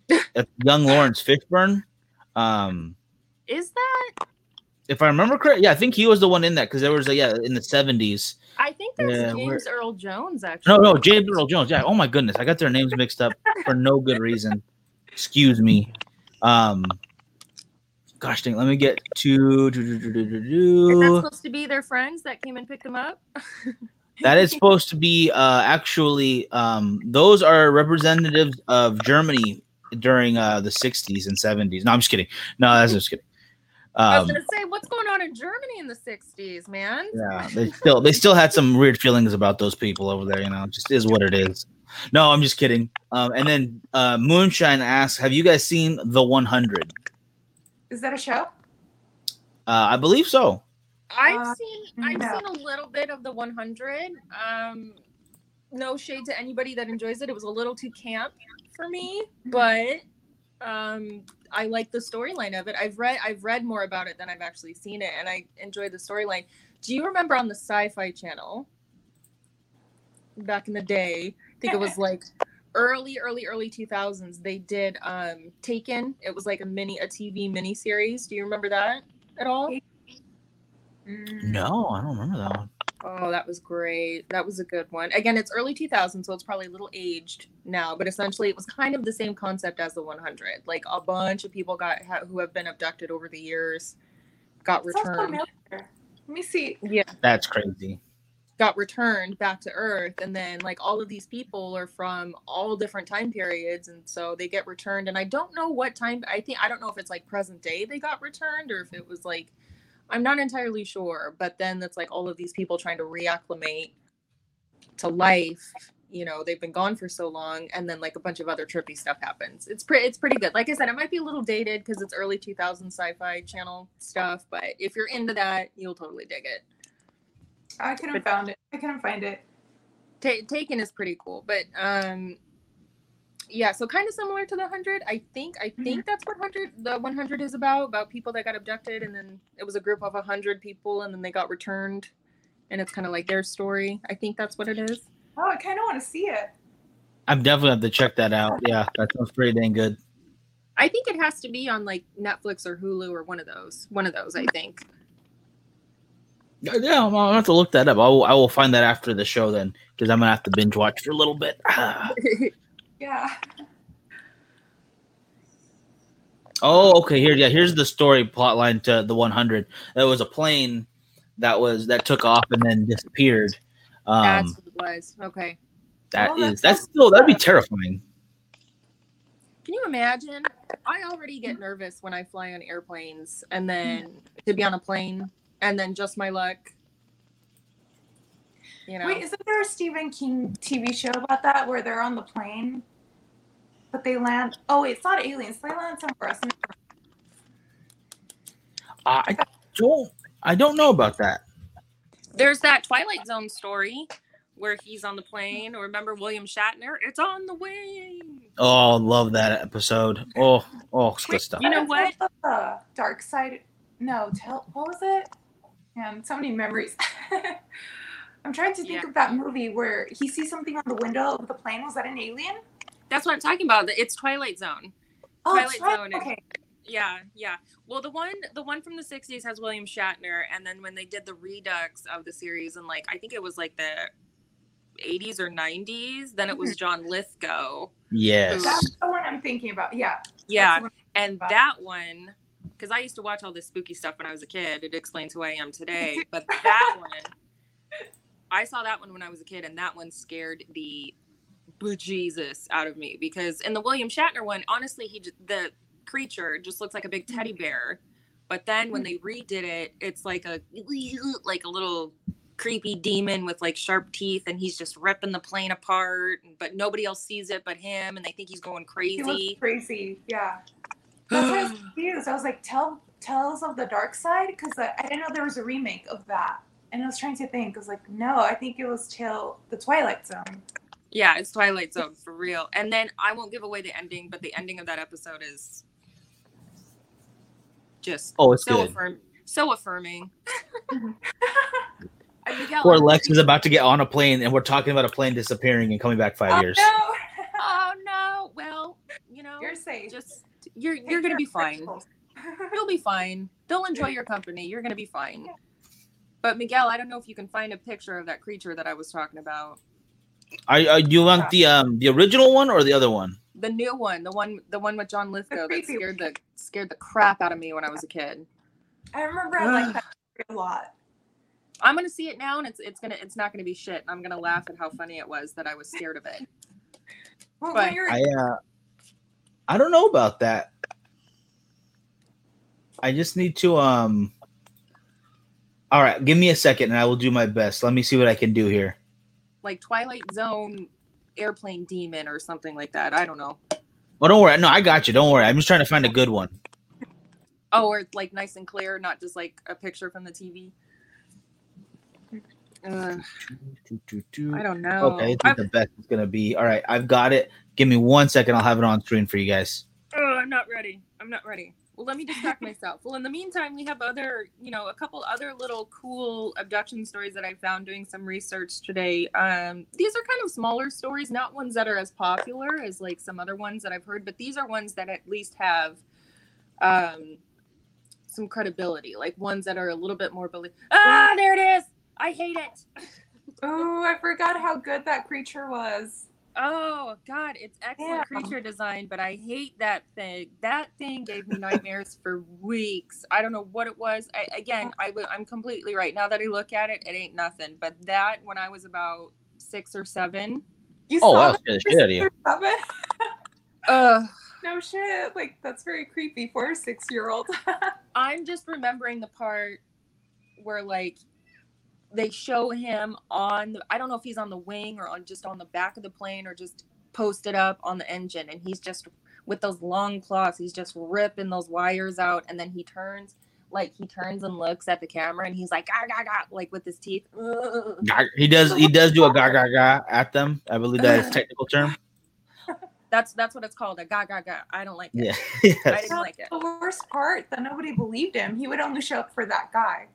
[SPEAKER 8] young Laurence Fishburne. Um,
[SPEAKER 10] is that
[SPEAKER 8] if I remember correct, yeah, I think he was the one in that because there was a yeah in the 70s.
[SPEAKER 10] I think that's
[SPEAKER 8] Yeah,
[SPEAKER 10] james earl jones actually
[SPEAKER 8] No, no, James Earl Jones. Yeah. Oh my goodness, I got their names mixed up for no good reason. Excuse me. Um, gosh dang, let me get to. do, do, do,
[SPEAKER 10] is that supposed to be their friends that came and picked them up
[SPEAKER 8] That is supposed to be uh, actually. Um, those are representatives of Germany during uh, the 60s and 70s. No, I'm just kidding. No, that's just kidding.
[SPEAKER 10] I was
[SPEAKER 8] Um,
[SPEAKER 10] gonna say what's going on in germany in the 60s man
[SPEAKER 8] yeah, they still they still had some weird feelings about those people over there. You know, it just is what it is. No, I'm just kidding. Um, and then uh, Moonshine asks, "Have you guys seen the 100?"
[SPEAKER 9] Is that a show?
[SPEAKER 8] Uh, I believe so.
[SPEAKER 10] I've
[SPEAKER 9] Uh,
[SPEAKER 10] seen I've
[SPEAKER 9] no.
[SPEAKER 10] seen a little bit of the 100. Um, no shade to anybody that enjoys it. It was a little too camp for me, but um, I like the storyline of it. I've read I've read more about it than I've actually seen it, and I enjoy the storyline. Do you remember on the Sci-Fi Channel back in the day? I think it was like early, early, early 2000s. They did um, Taken. It was like a mini a TV mini series. Do you remember that at all?
[SPEAKER 8] No, I don't remember that one.
[SPEAKER 10] Oh, that was great. That was a good one. Again, it's early 2000s, so it's probably a little aged now, but essentially it was kind of the same concept as the 100. Like a bunch of people got ha- who have been abducted over the years got returned.
[SPEAKER 9] Let me see.
[SPEAKER 10] Yeah,
[SPEAKER 8] That's crazy.
[SPEAKER 10] got returned back to Earth, and then like all of these people are from all different time periods, and so they get returned. And I don't know what time. I think I don't know if it's like present day they got returned, or if it was like I'm not entirely sure. But then it's like all of these people trying to reacclimate to life. You know, they've been gone for so long, and then like a bunch of other trippy stuff happens. It's pretty, it's pretty good. Like I said, it might be a little dated because it's early 2000 sci-fi channel stuff, but if you're into that, you'll totally dig it.
[SPEAKER 9] I couldn't found it. I couldn't find it.
[SPEAKER 10] Ta- taken is pretty cool but um yeah so kind of similar to the 100 i think i mm-hmm. think that's what 100 the 100 is about about people that got abducted and then it was a group of 100 people and then they got returned and it's kind of like their story. I think that's what it is.
[SPEAKER 9] Oh, I kind of want to see it.
[SPEAKER 8] I'm definitely have to check that out. Yeah, that sounds pretty dang good.
[SPEAKER 10] I think it has to be on like Netflix or Hulu or one of those. One of those, I think.
[SPEAKER 8] Yeah, I'll I'll have to look that up. I will, I will find that after the show then, because I'm gonna have to binge watch for a little bit.
[SPEAKER 9] Yeah.
[SPEAKER 8] Oh, okay. Here, yeah. Here's the story plot line to the 100. There was a plane that was that took off and then disappeared.
[SPEAKER 10] that's
[SPEAKER 8] Um,
[SPEAKER 10] what it was. Okay.
[SPEAKER 8] that
[SPEAKER 9] Oh,
[SPEAKER 8] is
[SPEAKER 9] that's
[SPEAKER 8] that's still that'd be terrifying.
[SPEAKER 10] Can you imagine? I already get nervous when I fly on airplanes, and then
[SPEAKER 9] Mm.
[SPEAKER 10] to be on a plane, and then just my luck. You know,
[SPEAKER 9] Wait, isn't there a Stephen King TV show about that where they're on the plane, but they land? Oh, wait, it's not aliens. They land somewhere else.
[SPEAKER 8] I don't I don't know about that.
[SPEAKER 10] there's that Twilight Zone story where he's on the plane. Or remember William Shatner? It's on the way.
[SPEAKER 8] Oh, love that episode. Oh, oh, it's good stuff.
[SPEAKER 10] You know what?
[SPEAKER 9] The dark side. No, tell. What was it? Man, so many memories. I'm trying to think
[SPEAKER 10] Yeah.
[SPEAKER 9] of that movie where he sees something on the window of the plane. Was that an alien?
[SPEAKER 10] That's what I'm talking about. It's Twilight Zone.
[SPEAKER 9] Oh,
[SPEAKER 10] Twilight
[SPEAKER 9] Twi-
[SPEAKER 10] Zone.
[SPEAKER 9] Okay.
[SPEAKER 10] Yeah, yeah. Well, the one the one from the '60s has William Shatner, and then when they did the redux of the series, and like I think it was like the '80s or '90s, then it
[SPEAKER 9] Mm-hmm.
[SPEAKER 10] was John Lithgow.
[SPEAKER 8] Yes.
[SPEAKER 9] That's the one I'm thinking about. Yeah.
[SPEAKER 10] Yeah,
[SPEAKER 9] That's the one I'm
[SPEAKER 10] and
[SPEAKER 9] about.
[SPEAKER 10] that one, because I used to watch all this spooky stuff when I was a kid. It explains who I am today. But that one, I saw that one when I was a kid, and that one scared the bejesus out of me because in the William Shatner one, honestly, he the creature just looks like a big teddy mm-hmm. bear. But then when mm-hmm. they redid it, it's like a like a little creepy demon with like sharp teeth, and he's just ripping the plane apart. But nobody else sees it but him, and they think he's going
[SPEAKER 9] He
[SPEAKER 10] crazy.
[SPEAKER 9] crazy. Yeah. That's why I was confused. I was like, "Tell Tales of the Dark Side," because I, I didn't know there was a remake of that, and I was trying to think. I was like, "No, I think it was Tale the Twilight Zone."
[SPEAKER 10] Yeah, it's Twilight Zone for real. And then I won't give away the ending, but the ending of that episode is just
[SPEAKER 8] Oh, it's
[SPEAKER 10] so
[SPEAKER 8] good.
[SPEAKER 10] affirm so affirming. Mm-hmm. I Miguel,
[SPEAKER 8] Poor Lex is about to get on a plane, and we're talking about a plane disappearing and coming back five
[SPEAKER 9] Oh,
[SPEAKER 8] years.
[SPEAKER 9] no.
[SPEAKER 10] Oh no. Well, you know,
[SPEAKER 9] You're safe.
[SPEAKER 10] just you're
[SPEAKER 9] Take
[SPEAKER 10] you're gonna be fine.
[SPEAKER 9] crystals.
[SPEAKER 10] You'll be fine. They'll enjoy your company. You're gonna be fine. But Miguel, I don't know if you can find a picture of that creature that I was talking about.
[SPEAKER 8] Are, are you want the um the original one or the other one?
[SPEAKER 10] The new one, the one the one with John Lithgow that scared the scared the crap out of me when I was a kid.
[SPEAKER 9] I remember I liked that a lot.
[SPEAKER 10] I'm gonna see it now, and it's it's gonna it's not gonna be shit. And I'm gonna laugh at how funny it was that I was scared of it.
[SPEAKER 9] Well,
[SPEAKER 10] But
[SPEAKER 8] I uh, I don't know about that. I just need to um. All right, give me a second, and I will do my best. Let me see what I can do here.
[SPEAKER 10] Like Twilight Zone airplane demon or something like that. I don't know.
[SPEAKER 8] Well, don't worry. No, I got you. Don't worry. I'm just trying to find a good one.
[SPEAKER 10] Oh, or like nice and clear, not just like a picture from the TV. Ugh, I don't know.
[SPEAKER 8] Okay, this is
[SPEAKER 10] I'm,
[SPEAKER 8] the best it's gonna be. All right, I've got it. Give me one second. I'll have it on screen for you guys.
[SPEAKER 10] oh, I'm not ready. I'm not ready. Well, let me distract myself. Well, in the meantime, we have other, you know, a couple other little cool abduction stories that I found doing some research today. Um, these are kind of smaller stories, not ones that are as popular as like some other ones that I've heard, but these are ones that at least have um, some credibility, like ones that are a little bit more believe. Ah, there it is. I hate it.
[SPEAKER 9] oh, I forgot how good that creature was.
[SPEAKER 10] Oh God, it's excellent
[SPEAKER 9] Yeah.
[SPEAKER 10] creature design, but I hate that thing. That thing gave me nightmares for weeks. I don't know what it was. I, again, I, I'm completely right. Now that I look at it, it ain't nothing. But that, when I was about six or seven,
[SPEAKER 9] You
[SPEAKER 8] Oh,
[SPEAKER 9] saw that
[SPEAKER 8] the shit out of you.
[SPEAKER 10] uh,
[SPEAKER 9] No shit. Like that's very creepy for a six year old.
[SPEAKER 10] I'm just remembering the part where like they show him on the, I don't know if he's on the wing or on just on the back of the plane or just posted up on the engine and he's just with those long claws he's just ripping those wires out and then he turns like he turns and looks at the camera and he's like gah, gah, gah, like with his teeth
[SPEAKER 8] He does. He does do a ga ga ga at them. I believe that is technical term.
[SPEAKER 10] that's that's what it's called a ga ga ga I don't like it
[SPEAKER 8] Yeah.
[SPEAKER 10] I didn't like it
[SPEAKER 9] the worst part that nobody believed him. He would only show up for that guy.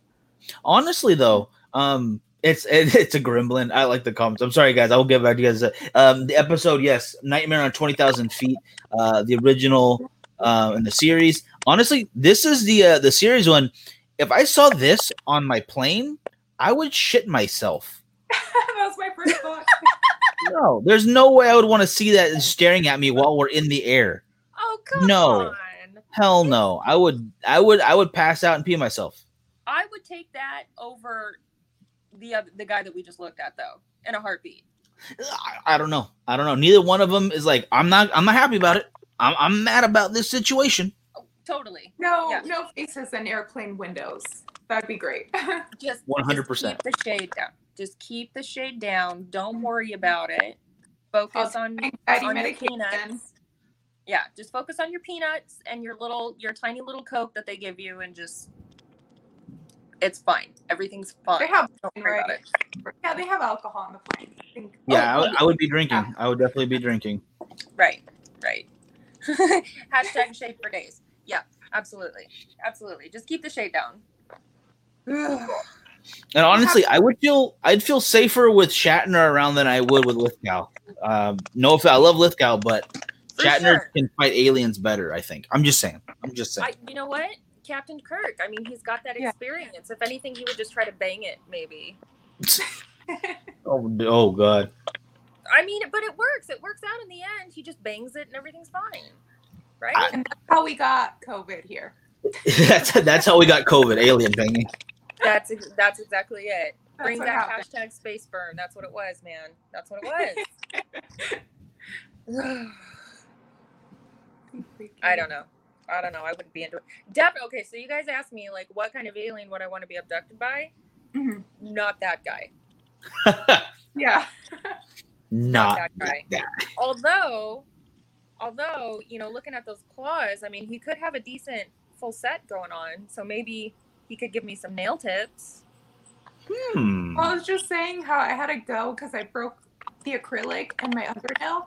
[SPEAKER 8] Honestly, though, um, It's it, it's a gremlin. I like the comments. I'm sorry, guys. I will get back to you guys. Um, the episode, yes, Nightmare on Twenty Thousand Feet, uh, the original, uh, in the series. Honestly, this is the uh, the series one. If I saw this on my plane, I would shit myself.
[SPEAKER 9] that was my first thought.
[SPEAKER 8] No, there's no way I would want to see that staring at me while we're in the air.
[SPEAKER 10] Oh come
[SPEAKER 8] No.
[SPEAKER 10] on.
[SPEAKER 8] Hell no. I would I would I would pass out and pee myself.
[SPEAKER 10] I would take that over the other, the guy that we just looked at though in a heartbeat.
[SPEAKER 8] I, I don't know. I don't know. Neither one of them is like I'm not I'm not happy about it. I'm I'm mad about this situation.
[SPEAKER 10] Oh, totally.
[SPEAKER 9] No,
[SPEAKER 10] Yeah.
[SPEAKER 9] no faces in airplane windows. That'd be great.
[SPEAKER 10] Just
[SPEAKER 8] 100%.
[SPEAKER 10] just Keep the shade down. Just keep the shade down. Don't worry about it. Focus
[SPEAKER 9] I'll
[SPEAKER 10] on,
[SPEAKER 9] take
[SPEAKER 10] on your peanuts. Yeah, just focus on your peanuts and your little your tiny little coke that they give you and just it's fine. Everything's fine.
[SPEAKER 9] They have
[SPEAKER 10] Don't worry about it.
[SPEAKER 9] Yeah, they have alcohol on the plane. I think.
[SPEAKER 8] Yeah, I,
[SPEAKER 10] Oh,
[SPEAKER 8] would- I would be drinking. I would definitely be drinking.
[SPEAKER 10] Right, right. Hashtag shade for days. Yeah, absolutely. Absolutely. Just keep the shade down.
[SPEAKER 8] And honestly, I would feel I'd feel safer with Shatner around than I would with Lithgow. Um, no, if I love Lithgow, but
[SPEAKER 10] For
[SPEAKER 8] Shatner
[SPEAKER 10] sure.
[SPEAKER 8] can fight aliens better. I think. I'm just saying. I'm just saying.
[SPEAKER 10] I, you know what? Captain Kirk. I mean, he's got that
[SPEAKER 9] Yeah.
[SPEAKER 10] experience. If anything, he would just try to bang it, maybe.
[SPEAKER 8] oh, oh god.
[SPEAKER 10] I mean, but it works. It works out in the end. He just bangs it and everything's fine. Right?
[SPEAKER 8] I-
[SPEAKER 9] And that's how we got COVID here.
[SPEAKER 8] that's that's how we got COVID. Alien banging.
[SPEAKER 10] that's that's exactly it.
[SPEAKER 9] That's
[SPEAKER 10] Bring
[SPEAKER 9] what
[SPEAKER 10] back
[SPEAKER 9] happened.
[SPEAKER 10] hashtag space burn. That's what it was, man. That's what it was. I don't know. I don't know. I wouldn't be into it. Definitely. Okay, so you guys asked me like, what kind of alien would I want to be abducted by?
[SPEAKER 9] Mhm.
[SPEAKER 10] Not that guy.
[SPEAKER 9] Yeah.
[SPEAKER 8] Not
[SPEAKER 10] that guy.
[SPEAKER 8] that.
[SPEAKER 10] Although, although you know, looking at those claws, I mean, he could have a decent full set going on. So maybe he could give me some nail tips.
[SPEAKER 8] Hmm.
[SPEAKER 9] Well, I was just saying how I had to go because I broke the acrylic in my undernail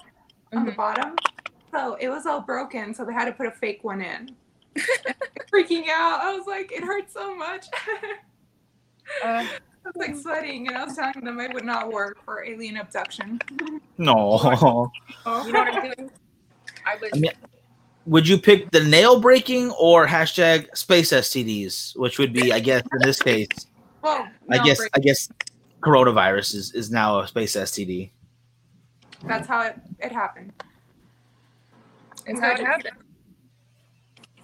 [SPEAKER 9] on the
[SPEAKER 10] Mhm.
[SPEAKER 9] bottom. So it was all broken, so they had to put a fake one in. Freaking out. I was like, it hurts so much.
[SPEAKER 10] Uh,
[SPEAKER 9] I was like sweating, and I was telling them it would not work for alien abduction.
[SPEAKER 8] No.
[SPEAKER 10] you know what I'm doing? I was.
[SPEAKER 8] I mean, would you pick the nail breaking or hashtag space STDs, which would be, I guess, in this case,
[SPEAKER 9] Well,
[SPEAKER 8] I guess,
[SPEAKER 9] break-
[SPEAKER 8] I guess, coronavirus is, is now a space STD.
[SPEAKER 9] that's how it, it happened.
[SPEAKER 10] It's how it happened.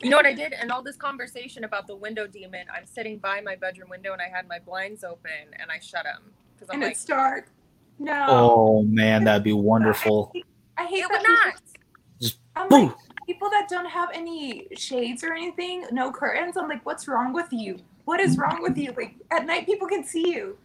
[SPEAKER 10] You know what I did? And all this conversation about the window demon, I'm sitting by my bedroom window and I had my blinds open and I shut them because I'm
[SPEAKER 9] And
[SPEAKER 10] like,
[SPEAKER 9] it's dark. No.
[SPEAKER 8] Oh man, that'd be wonderful.
[SPEAKER 9] I hate
[SPEAKER 10] it
[SPEAKER 9] that
[SPEAKER 10] would
[SPEAKER 9] people-
[SPEAKER 10] not.
[SPEAKER 9] I'm
[SPEAKER 8] Boo.
[SPEAKER 9] like, people that don't have any shades or anything, no curtains. I'm like, what's wrong with you? What is wrong with you? Like at night, people can see you.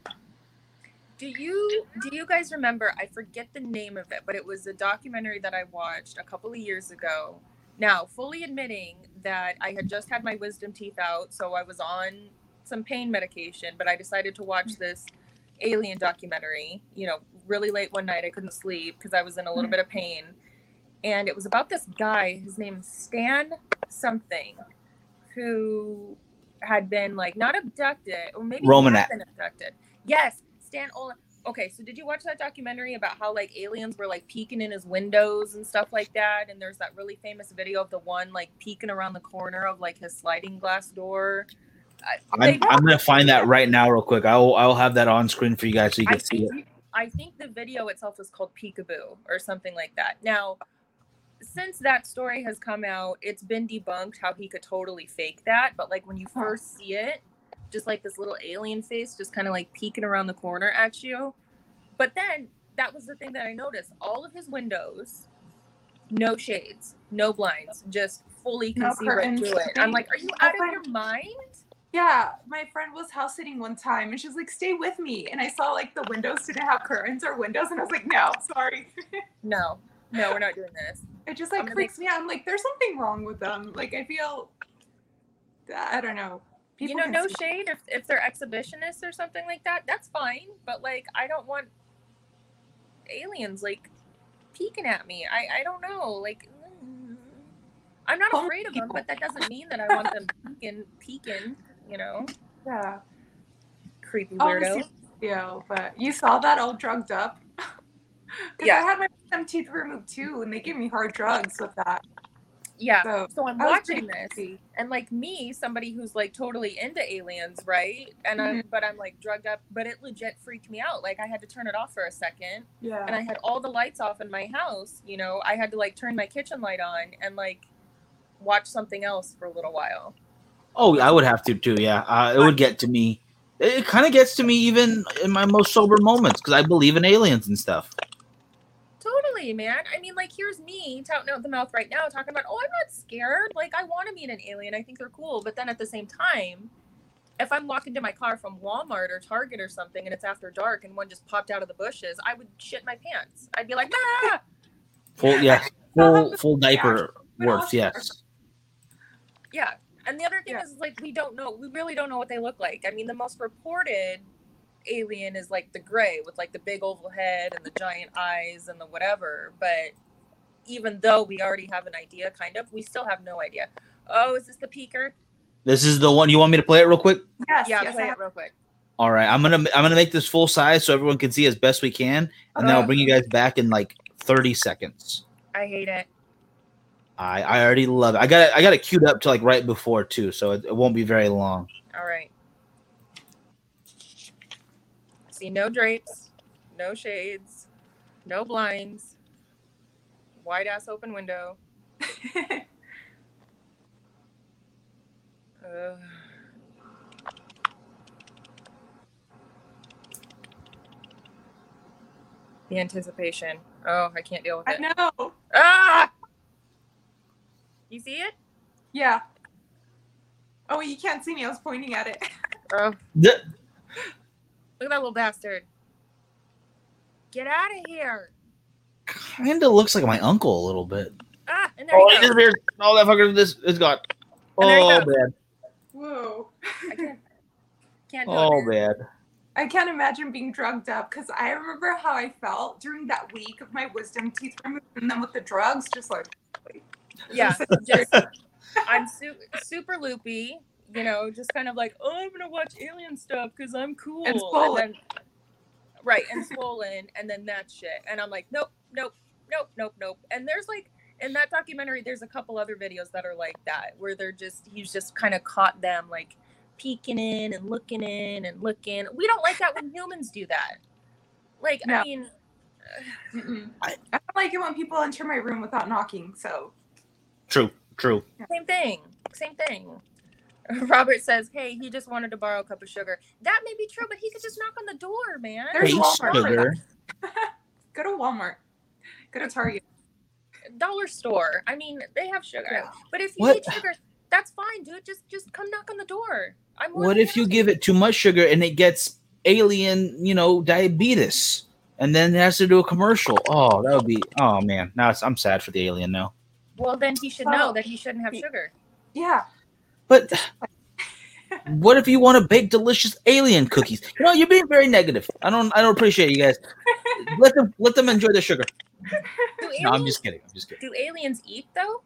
[SPEAKER 10] Do you do you guys remember? I forget the name of it, but it was a documentary that I watched a couple of years ago. Now, fully admitting that I had just had my wisdom teeth out, so I was on some pain medication, but I decided to watch this alien documentary, you know, really late one night. I couldn't sleep because I was in a little mm. bit of pain. And it was about this guy, his name's Stan something, who had been like not abducted, or maybe he had
[SPEAKER 8] Romanek.
[SPEAKER 10] been abducted. Yes, Stan Olin. Okay, so did you watch that documentary about how like aliens were like peeking in his windows and stuff like that? And there's that really famous video of the one like peeking around the corner of like his sliding glass door. I-
[SPEAKER 8] I'm, I'm gonna find that right now, real quick. I'll I'll have that on screen for you guys so you
[SPEAKER 10] I
[SPEAKER 8] can see it.
[SPEAKER 10] I think the video itself is called Peekaboo or something like that. Now, since that story has come out, it's been debunked how he could totally fake that. But like when you first see it, just like this little alien face just kind of like peeking around the corner at you. But then that was the thing that I noticed. All of his windows, no shades, no blinds, just fully can
[SPEAKER 9] No
[SPEAKER 10] see right through it. I'm like, are you out of your mind?
[SPEAKER 9] Yeah, my friend was house sitting one time, and she's like, "Stay with me." And I saw like the windows didn't have curtains or windows, and I was like, "No, sorry."
[SPEAKER 10] No, no, we're not doing this.
[SPEAKER 9] It just like freaks me out. I'm like, "There's something wrong with them." Like I feel, I don't know.
[SPEAKER 10] You know, no shade if, if they're exhibitionists or something like that, that's fine. But like, I don't want aliens like peeking at me. I I don't know. Like, mm, I'm not afraid of them, but that doesn't mean that I want them peeking, peeking. You know,
[SPEAKER 9] Yeah.
[SPEAKER 10] creepy weirdo.
[SPEAKER 9] video, but you saw that all drugged up. Because
[SPEAKER 10] Yeah.
[SPEAKER 9] I had my teeth removed too, and they gave me hard drugs with that.
[SPEAKER 10] Yeah.
[SPEAKER 9] So,
[SPEAKER 10] So I'm watching this,
[SPEAKER 9] crazy.
[SPEAKER 10] and like me, somebody who's like totally into aliens, right? And I'm,
[SPEAKER 9] Mm-hmm.
[SPEAKER 10] but I'm like drugged up, but it legit freaked me out. Like I had to turn it off for a second,
[SPEAKER 9] Yeah.
[SPEAKER 10] and I had all the lights off in my house. You know, I had to like turn my kitchen light on and like watch something else for a little while.
[SPEAKER 8] Oh, I would have to too. Yeah, uh, it would get to me. It kind of gets to me even in my most sober moments because I believe in aliens and stuff.
[SPEAKER 10] Totally, man. I mean, like, here's me touting out the mouth right now, talking about, oh, I'm not scared. Like, I want to meet an alien. I think they're cool. But then at the same time, if I'm walking to my car from Walmart or Target or something and it's after dark and one just popped out of the bushes, I would shit my pants. I'd be like, ah!
[SPEAKER 8] Full, yes, full, full diaper works. Yes.
[SPEAKER 10] Yeah. And the other thing is, like, we don't know. We really don't know what they look like. I mean, the most reported alien is like the gray with like the big oval head and the giant eyes and the whatever. But even though we already have an idea, kind of, we still have no idea. Oh, is this the peaker?
[SPEAKER 8] This is the one. You want me to play it real quick?
[SPEAKER 9] Yes,
[SPEAKER 10] yeah,
[SPEAKER 9] yes,
[SPEAKER 10] play
[SPEAKER 9] I
[SPEAKER 10] it real quick.
[SPEAKER 8] All right, I'm gonna I'm gonna make this full size so everyone can see as best we can, and then I'll bring you guys back in like 30 seconds.
[SPEAKER 10] I hate it.
[SPEAKER 8] I I already love it. I got it. I got it queued up to like right before too, so it, it won't be very long.
[SPEAKER 10] All right. See, no drapes, no shades, no blinds, wide ass open window. Ugh. the anticipation. Oh, I can't deal with it.
[SPEAKER 9] I know.
[SPEAKER 10] Ah! You see it?
[SPEAKER 9] Yeah. Oh, you can't see me. I was pointing at it.
[SPEAKER 10] Oh,
[SPEAKER 8] The-
[SPEAKER 10] look at that little bastard. Get out of here.
[SPEAKER 8] kind of looks like my uncle a little bit.
[SPEAKER 10] Ah, and there
[SPEAKER 8] Oh,
[SPEAKER 10] you
[SPEAKER 8] it
[SPEAKER 10] go.
[SPEAKER 8] disappeared. Oh, that fucker this is gone.
[SPEAKER 10] And there you
[SPEAKER 8] Oh
[SPEAKER 10] go.
[SPEAKER 8] bad.
[SPEAKER 9] Whoa.
[SPEAKER 10] I can't, can't do
[SPEAKER 8] Oh
[SPEAKER 10] it.
[SPEAKER 8] bad.
[SPEAKER 9] I can't imagine being drugged up because I remember how I felt during that week of my wisdom teeth removed, and then with the drugs, just like
[SPEAKER 10] Yeah, just I'm su- super loopy. You know, just kind of like, oh, I'm gonna watch alien stuff because I'm cool.
[SPEAKER 9] And swollen.
[SPEAKER 10] then, right, and swollen, and then that shit. And I'm like, nope, nope, nope, nope, nope. And there's like in that documentary, there's a couple other videos that are like that, where they're just he's just kind of caught them like peeking in and looking in and looking. We don't like that when humans do that. Like, I mean,
[SPEAKER 9] Mm-mm. I don't like it when people enter my room without knocking. So
[SPEAKER 8] True. True.
[SPEAKER 10] Same thing. Same thing. Robert says, "Hey, he just wanted to borrow a cup of sugar." That may be true, but he could just knock on the door, man.
[SPEAKER 9] There's
[SPEAKER 8] Hey,
[SPEAKER 9] Walmart
[SPEAKER 8] sugar.
[SPEAKER 9] go to Walmart. Go to Target.
[SPEAKER 10] Dollar store. I mean, they have sugar.
[SPEAKER 9] Yeah.
[SPEAKER 10] But if you
[SPEAKER 8] What?
[SPEAKER 10] need sugar, that's fine, dude. Just just come knock on the door. I'm
[SPEAKER 8] What
[SPEAKER 10] than
[SPEAKER 8] if you give it too much sugar and it gets alien, you know, diabetes, and then it has to do a commercial? Oh, that would be. Oh man, now I'm sad for the alien now.
[SPEAKER 10] Well, then he should know that he shouldn't have sugar.
[SPEAKER 9] Yeah.
[SPEAKER 8] But what if you want to bake delicious alien cookies? You know, you're being very negative. I don't. I don't appreciate you guys. Let them. Let them enjoy the sugar.
[SPEAKER 10] Do
[SPEAKER 8] No, I'm just kidding. I'm just kidding.
[SPEAKER 10] do aliens eat though?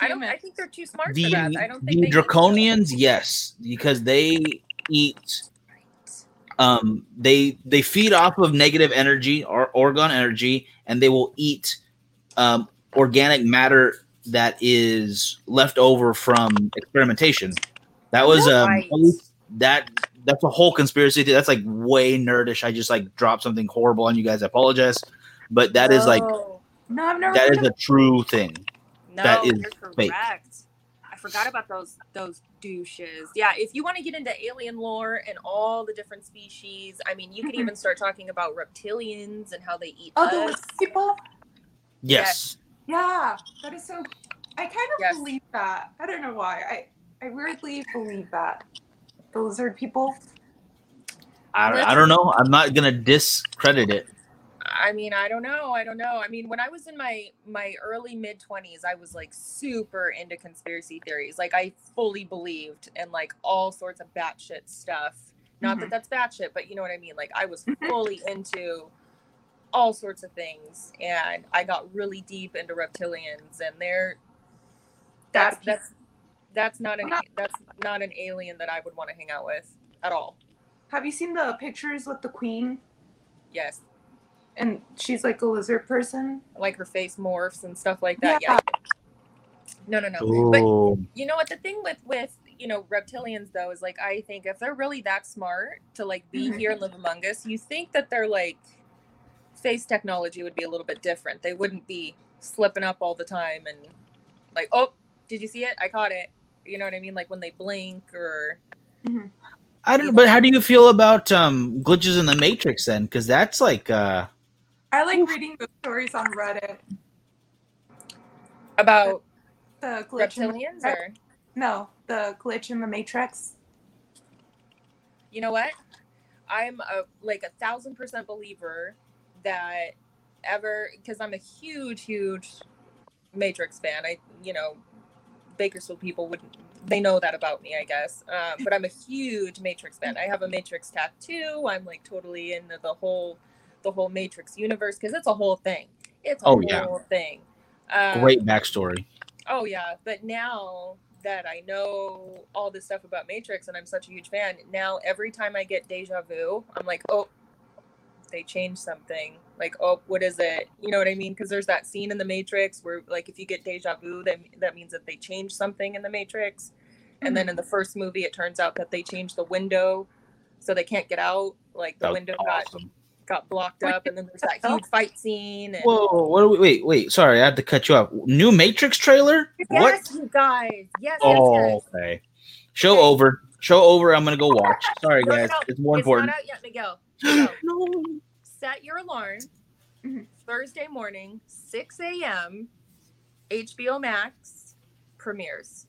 [SPEAKER 10] I don't. I think they're too smart
[SPEAKER 8] The
[SPEAKER 10] for that. I don't think
[SPEAKER 8] the
[SPEAKER 10] they eat.
[SPEAKER 8] draconians, yes, because they eat. Um, they they feed off of negative energy or organ energy, and they will eat um, organic matter that is left over from experimentation. That was um
[SPEAKER 10] Right.
[SPEAKER 8] that that's a whole conspiracy. theory. That's like way nerdish. I just like dropped something horrible on you guys. I apologize, but that is like
[SPEAKER 9] No, I've never.
[SPEAKER 8] that
[SPEAKER 9] heard
[SPEAKER 8] is
[SPEAKER 9] of
[SPEAKER 8] a true thing.
[SPEAKER 10] no,
[SPEAKER 8] that is
[SPEAKER 10] you're
[SPEAKER 8] fake.
[SPEAKER 10] I forgot about those those douches. Yeah, if you want to get into alien lore and all the different species, I mean, you could
[SPEAKER 9] Mhm.
[SPEAKER 10] even start talking about reptilians and how they eat
[SPEAKER 9] Oh,
[SPEAKER 10] us.
[SPEAKER 9] the lizard people.
[SPEAKER 8] Yes.
[SPEAKER 9] Yeah, that is so. I kind of
[SPEAKER 10] Yes.
[SPEAKER 9] believe that. I don't know why. I I weirdly believe that. The lizard people.
[SPEAKER 8] I, I don't know. I'm not gonna discredit it.
[SPEAKER 10] I mean, I don't know. I don't know. I mean, when I was in my my early mid twenties, I was like super into conspiracy theories. Like I fully believed in like all sorts of batshit stuff. Not that
[SPEAKER 9] Mhm.
[SPEAKER 10] that's batshit, but you know what I mean. Like I was
[SPEAKER 9] Mhm.
[SPEAKER 10] fully into all sorts of things, and I got really deep into reptilians, and they're that's that's that's not an that's not an alien that I would want to hang out with at all.
[SPEAKER 9] Have you seen the pictures with the queen?
[SPEAKER 10] Yes.
[SPEAKER 9] And she's like a lizard person.
[SPEAKER 10] Like her face morphs and stuff like that. Yeah.
[SPEAKER 9] Yeah.
[SPEAKER 10] No, no, no.
[SPEAKER 8] Ooh.
[SPEAKER 10] But you know what? The thing with with you know reptilians though is like I think if they're really that smart to like be
[SPEAKER 9] Mhm.
[SPEAKER 10] here and live among us, you think that they're like face technology would be a little bit different. They wouldn't be slipping up all the time and like, oh, did you see it? I caught it. You know what I mean? Like when they blink or
[SPEAKER 8] I don't. But how do you feel about um, glitches in the Matrix then? Because that's like, uh,
[SPEAKER 9] I like reading the stories on Reddit.
[SPEAKER 10] about
[SPEAKER 9] The glitch in the
[SPEAKER 10] reptilians or
[SPEAKER 9] no, the glitch in the Matrix.
[SPEAKER 10] you know what? I'm a like a thousand percent believer that ever because I'm a huge, huge Matrix fan. I you know, Bakersfield people wouldn't they know that about me, I guess. Um, but I'm a huge Matrix fan. I have a Matrix tattoo. I'm like totally into the whole the whole Matrix universe because it's a whole thing. It's a
[SPEAKER 8] Oh,
[SPEAKER 10] whole
[SPEAKER 8] yeah.
[SPEAKER 10] thing. Um,
[SPEAKER 8] great backstory.
[SPEAKER 10] Oh yeah, but now that I know all this stuff about Matrix and I'm such a huge fan, now every time I get deja vu, I'm like, oh, they change something. Like, oh, what is it? You know what I mean? Because there's that scene in the Matrix where, like, if you get deja vu, then that means that they change something in the Matrix. And then mm-hmm. in the first movie, it turns out that they changed the window, so they can't get out. Like the window got
[SPEAKER 8] awesome.
[SPEAKER 10] got blocked up, and then there's that huge fight scene. And
[SPEAKER 8] Whoa, what? do we- Wait, wait. Sorry, I had to cut you off. New Matrix trailer? What?
[SPEAKER 10] Yes, you guys. Yes, yes,
[SPEAKER 8] Oh,
[SPEAKER 10] yes.
[SPEAKER 8] okay. Show over. Show over. I'm gonna go watch. Sorry,
[SPEAKER 10] No, no,
[SPEAKER 8] guys.
[SPEAKER 10] no.
[SPEAKER 8] It's more
[SPEAKER 10] it's
[SPEAKER 8] important.
[SPEAKER 10] not out yet, Miguel. Miguel,
[SPEAKER 8] no.
[SPEAKER 10] Set your alarm.
[SPEAKER 9] Mhm.
[SPEAKER 10] Thursday morning, 6 a.m. HBO Max premieres.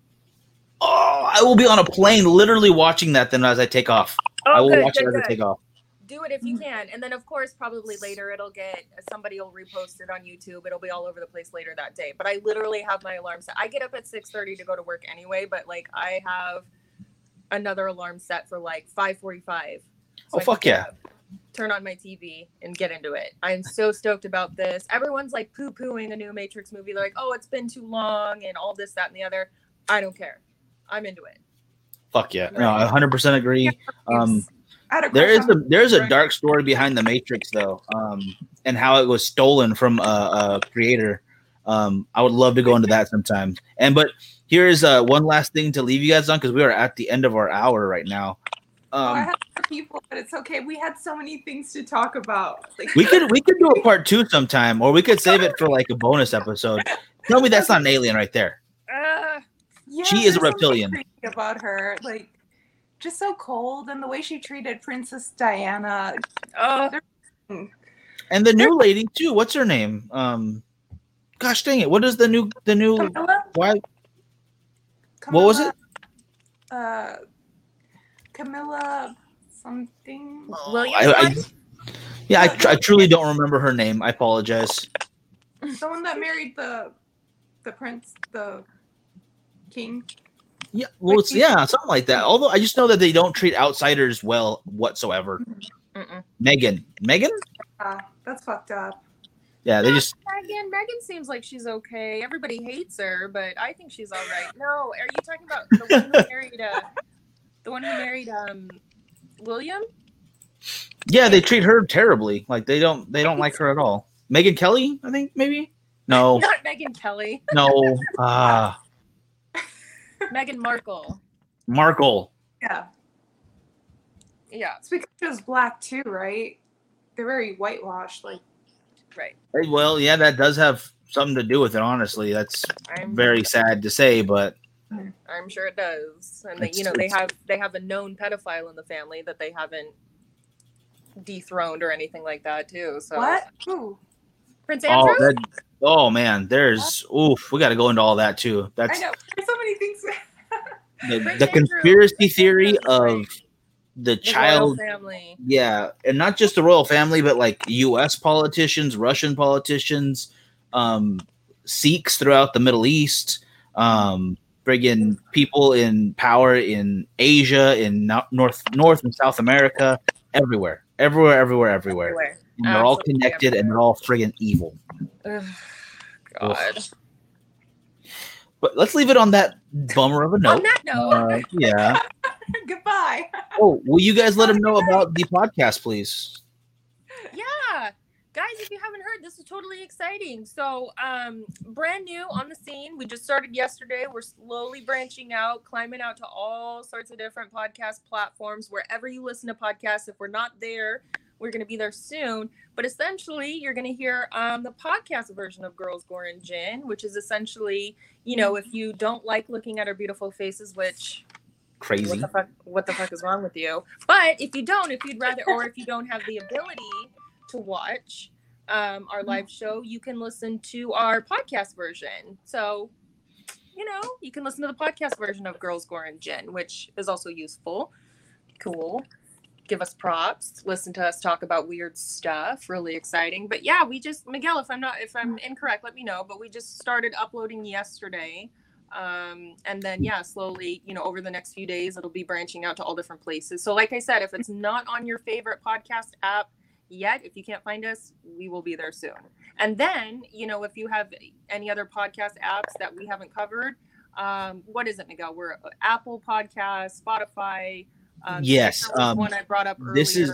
[SPEAKER 8] Oh, I will be on a plane, literally watching that. Then as I take off, I will
[SPEAKER 10] Oh, good,
[SPEAKER 8] watch it
[SPEAKER 10] good,
[SPEAKER 8] as I take off.
[SPEAKER 10] Do it if you can, and then of course, probably later it'll get somebody will repost it on YouTube. It'll be all over the place later that day. But I literally have my alarm set. I get up at 6:30 to go to work anyway, but like I have another alarm set for like 5:45.
[SPEAKER 8] Oh, fuck yeah.
[SPEAKER 10] Turn on my TV and get into it. I'm so stoked about this. Everyone's like poo pooing a new Matrix movie. They're like, oh, it's been too long and all this, that, and the other. I don't care. I'm into it.
[SPEAKER 8] Fuck yeah. No, I 100% agree. Um,
[SPEAKER 9] I had a
[SPEAKER 8] there
[SPEAKER 9] crush
[SPEAKER 8] is a
[SPEAKER 9] on-
[SPEAKER 8] there's a dark story behind the Matrix though, um, and how it was stolen from a, a creator. Um, I would love to go into that sometime. And but here's uh, one last thing to leave you guys on because we are at the end of our hour right now.
[SPEAKER 9] Oh, I
[SPEAKER 8] Um,
[SPEAKER 9] had other people, but it's okay. We had so many things to talk about. Like,
[SPEAKER 8] we could we could do a part two sometime, or we could save it for like a bonus episode. Tell me that's not an alien right there.
[SPEAKER 10] Uh,
[SPEAKER 9] Yeah,
[SPEAKER 8] She is a reptilian.
[SPEAKER 9] About her, like, just so cold, and the way she treated Princess Diana.
[SPEAKER 10] oh,
[SPEAKER 8] And the new lady too. What's her name? Um, gosh dang it! What is the new the new?
[SPEAKER 9] Camilla?
[SPEAKER 8] Why? What was it?
[SPEAKER 9] Uh, Camilla something.
[SPEAKER 10] William.
[SPEAKER 8] I, I, yeah, I, tr- I truly don't remember her name. I apologize.
[SPEAKER 9] The one that married the the prince, the king.
[SPEAKER 8] Yeah, well, it's, yeah, something like that. Although I just know that they don't treat outsiders well whatsoever.
[SPEAKER 10] Mm-mm.
[SPEAKER 8] Meghan, Meghan,
[SPEAKER 9] Ah, that's fucked up.
[SPEAKER 8] yeah, they just
[SPEAKER 10] Meghan. Meghan seems like she's okay. Everybody hates her, but I think she's all right. No, are you talking about the one who married uh, the one who married um William?
[SPEAKER 8] yeah they treat her terribly. Like they don't they don't like her at all. Megyn Kelly, I think maybe. No,
[SPEAKER 10] Not Megyn Kelly.
[SPEAKER 8] no. Ah,
[SPEAKER 10] Meghan Markle.
[SPEAKER 8] Markle.
[SPEAKER 9] Yeah,
[SPEAKER 10] Yeah,
[SPEAKER 9] it's because she was black too, right? They're very whitewashed. Like,
[SPEAKER 10] right.
[SPEAKER 8] Well, yeah, that does have something to do with it. Honestly, that's
[SPEAKER 10] I'm
[SPEAKER 8] very sad to say, but
[SPEAKER 10] I'm sure it does. And they, you know, they have they have a known pedophile in the family that they haven't dethroned or anything like that too. So
[SPEAKER 9] what? Who?
[SPEAKER 10] Prince
[SPEAKER 8] oh,
[SPEAKER 10] Andrew?
[SPEAKER 8] that, oh man, there's oof. We got to go into all that too. That's
[SPEAKER 9] I know. There's so many things.
[SPEAKER 8] the, the conspiracy
[SPEAKER 10] Prince
[SPEAKER 8] theory of
[SPEAKER 10] like
[SPEAKER 8] the
[SPEAKER 10] the
[SPEAKER 8] child
[SPEAKER 10] royal family.
[SPEAKER 8] yeah and not just the royal family but like us politicians russian politicians um sheikhs throughout the middle east um friggin people in power in asia in north north and south america everywhere. Everywhere everywhere everywhere.
[SPEAKER 10] Everywhere.
[SPEAKER 8] and they're all
[SPEAKER 10] Absolutely
[SPEAKER 8] connected and they're all friggin evil.
[SPEAKER 10] Ugh, God.
[SPEAKER 8] but let's leave it on that bummer of a note.
[SPEAKER 10] On that note,
[SPEAKER 8] uh, yeah.
[SPEAKER 9] Goodbye.
[SPEAKER 8] Oh, will you guys let them know about the podcast, please?
[SPEAKER 10] Guys if you haven't heard this is totally exciting. So um brand new on the scene. We just started yesterday. We're slowly branching out climbing out to all sorts of different podcast platforms. Wherever you listen to podcasts if we're not there we're going to be there soon. But essentially you're going to hear um the podcast version of girls gore and gin which is essentially you know if you don't like looking at our beautiful faces which
[SPEAKER 8] Crazy.
[SPEAKER 10] what the fuck what the fuck is wrong with you? But if you don't if you'd rather or if you don't have the ability to watch um, our live show you can listen to our podcast version. So you know you can listen to the podcast version of girls gore and gin which is also useful. Cool. Give us props. Listen to us talk about weird stuff. Really exciting. But yeah we just miguel if i'm not if i'm incorrect let me know. But we just started uploading yesterday. Um, and then yeah slowly you know over the next few days it'll be branching out to all different places. So like i said if it's not on your favorite podcast app yet if you can't find us we will be there soon and then you know if you have any other podcast apps that we haven't covered um, what is it miguel we're uh, apple podcast spotify um,
[SPEAKER 8] Yes, um,
[SPEAKER 10] one i brought up earlier
[SPEAKER 8] this is-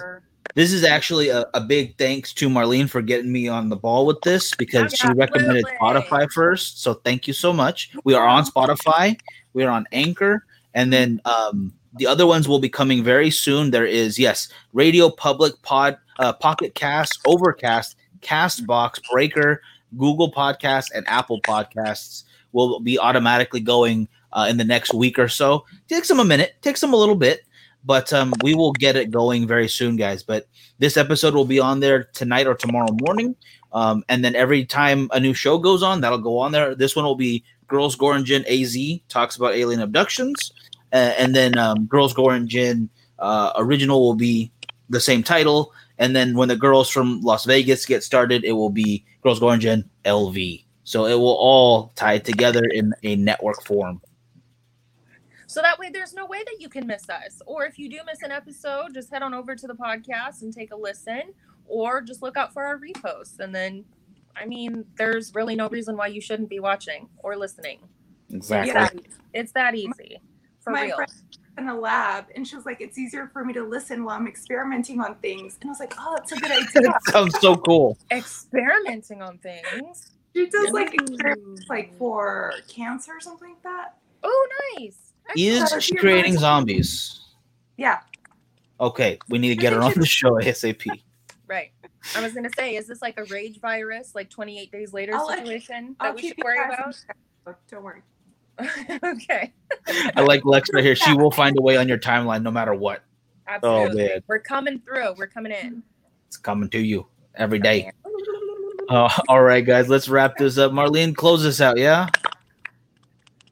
[SPEAKER 8] This is actually a, a big thanks to Marlene for getting me on the ball with this because she recommended
[SPEAKER 10] Absolutely.
[SPEAKER 8] Spotify first. So thank you so much. We are on Spotify, we are on Anchor, and then um, the other ones will be coming very soon. There is yes, Radio Public, Pod, uh, Pocket Cast, Overcast, Castbox, Breaker, Google Podcasts, and Apple Podcasts will be automatically going uh, in the next week or so. Takes them a minute, takes them a little bit, but um, we will get it going very soon, guys. But this episode will be on there tonight or tomorrow morning. Um, and then every time a new show goes on, that'll go on there. This one will be Girls Gore AZ talks about alien abductions. Uh, and then um, Girls Gore and Gin uh, original will be the same title. And then when the girls from Las Vegas get started, it will be Girls Gore and Gin LV. So it will all tie together in a network form.
[SPEAKER 10] So that way, there's no way that you can miss us. Or if you do miss an episode, just head on over to the podcast and take a listen, or just look out for our reposts. And then, I mean, there's really no reason why you shouldn't be watching or listening.
[SPEAKER 8] Exactly.
[SPEAKER 9] Yeah.
[SPEAKER 10] It's that easy. For
[SPEAKER 9] my
[SPEAKER 10] real.
[SPEAKER 9] friend in the lab, and she was like, "It's easier for me to listen while I'm experimenting on things." And I was like, "Oh, that's a good idea."
[SPEAKER 8] That sounds so cool.
[SPEAKER 10] Experimenting on things.
[SPEAKER 9] she does like experiments, like for cancer or something like that.
[SPEAKER 10] Oh, nice.
[SPEAKER 8] Is she creating zombies?
[SPEAKER 9] Yeah,
[SPEAKER 8] Okay, we need to get her on the show ASAP.
[SPEAKER 10] Right. I was gonna say, is this like a rage virus, like 28 days later
[SPEAKER 9] I'll let-
[SPEAKER 10] situation
[SPEAKER 9] I'll
[SPEAKER 10] that we should worry about?
[SPEAKER 9] Don't worry.
[SPEAKER 10] okay.
[SPEAKER 8] I like Lex right here. She will find a way on your timeline no matter what.
[SPEAKER 10] Absolutely.
[SPEAKER 8] man.
[SPEAKER 10] We're coming through. We're coming in.
[SPEAKER 8] It's coming to you every day. Uh, all right, guys, let's wrap this up. Marlene, close this out, yeah?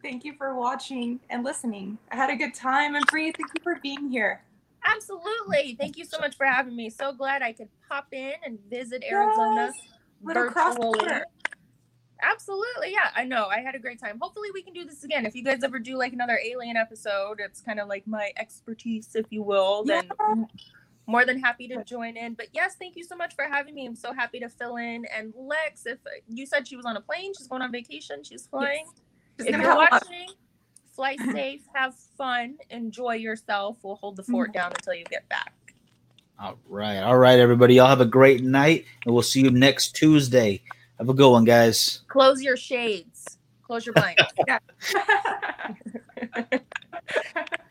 [SPEAKER 9] Thank you for watching and listening. I had a good time, and Bree, thank you for being here.
[SPEAKER 10] Absolutely. Thank you so much for having me. So glad I could pop in and visit Arizona
[SPEAKER 9] Yes. Little cross
[SPEAKER 10] virtually.
[SPEAKER 9] border.
[SPEAKER 10] Absolutely. Yeah, I know. I had a great time. Hopefully, we can do this again. If you guys ever do like another alien episode, it's kind of like my expertise, if you will, then
[SPEAKER 9] Yeah.
[SPEAKER 10] more than happy to join in. But yes, thank you so much for having me. I'm so happy to fill in. And Lex, if uh, you said she was on a plane, she's going on vacation, she's flying.
[SPEAKER 9] She's
[SPEAKER 10] if you're
[SPEAKER 9] have a
[SPEAKER 10] watching, fly safe, have fun, enjoy yourself. We'll hold the mm-hmm. fort down until you get back.
[SPEAKER 8] All right. All right, everybody. Y'all have a great night, and we'll see you next Tuesday. Have a good one, guys.
[SPEAKER 10] Close your shades. Close your blinds.
[SPEAKER 9] Yeah.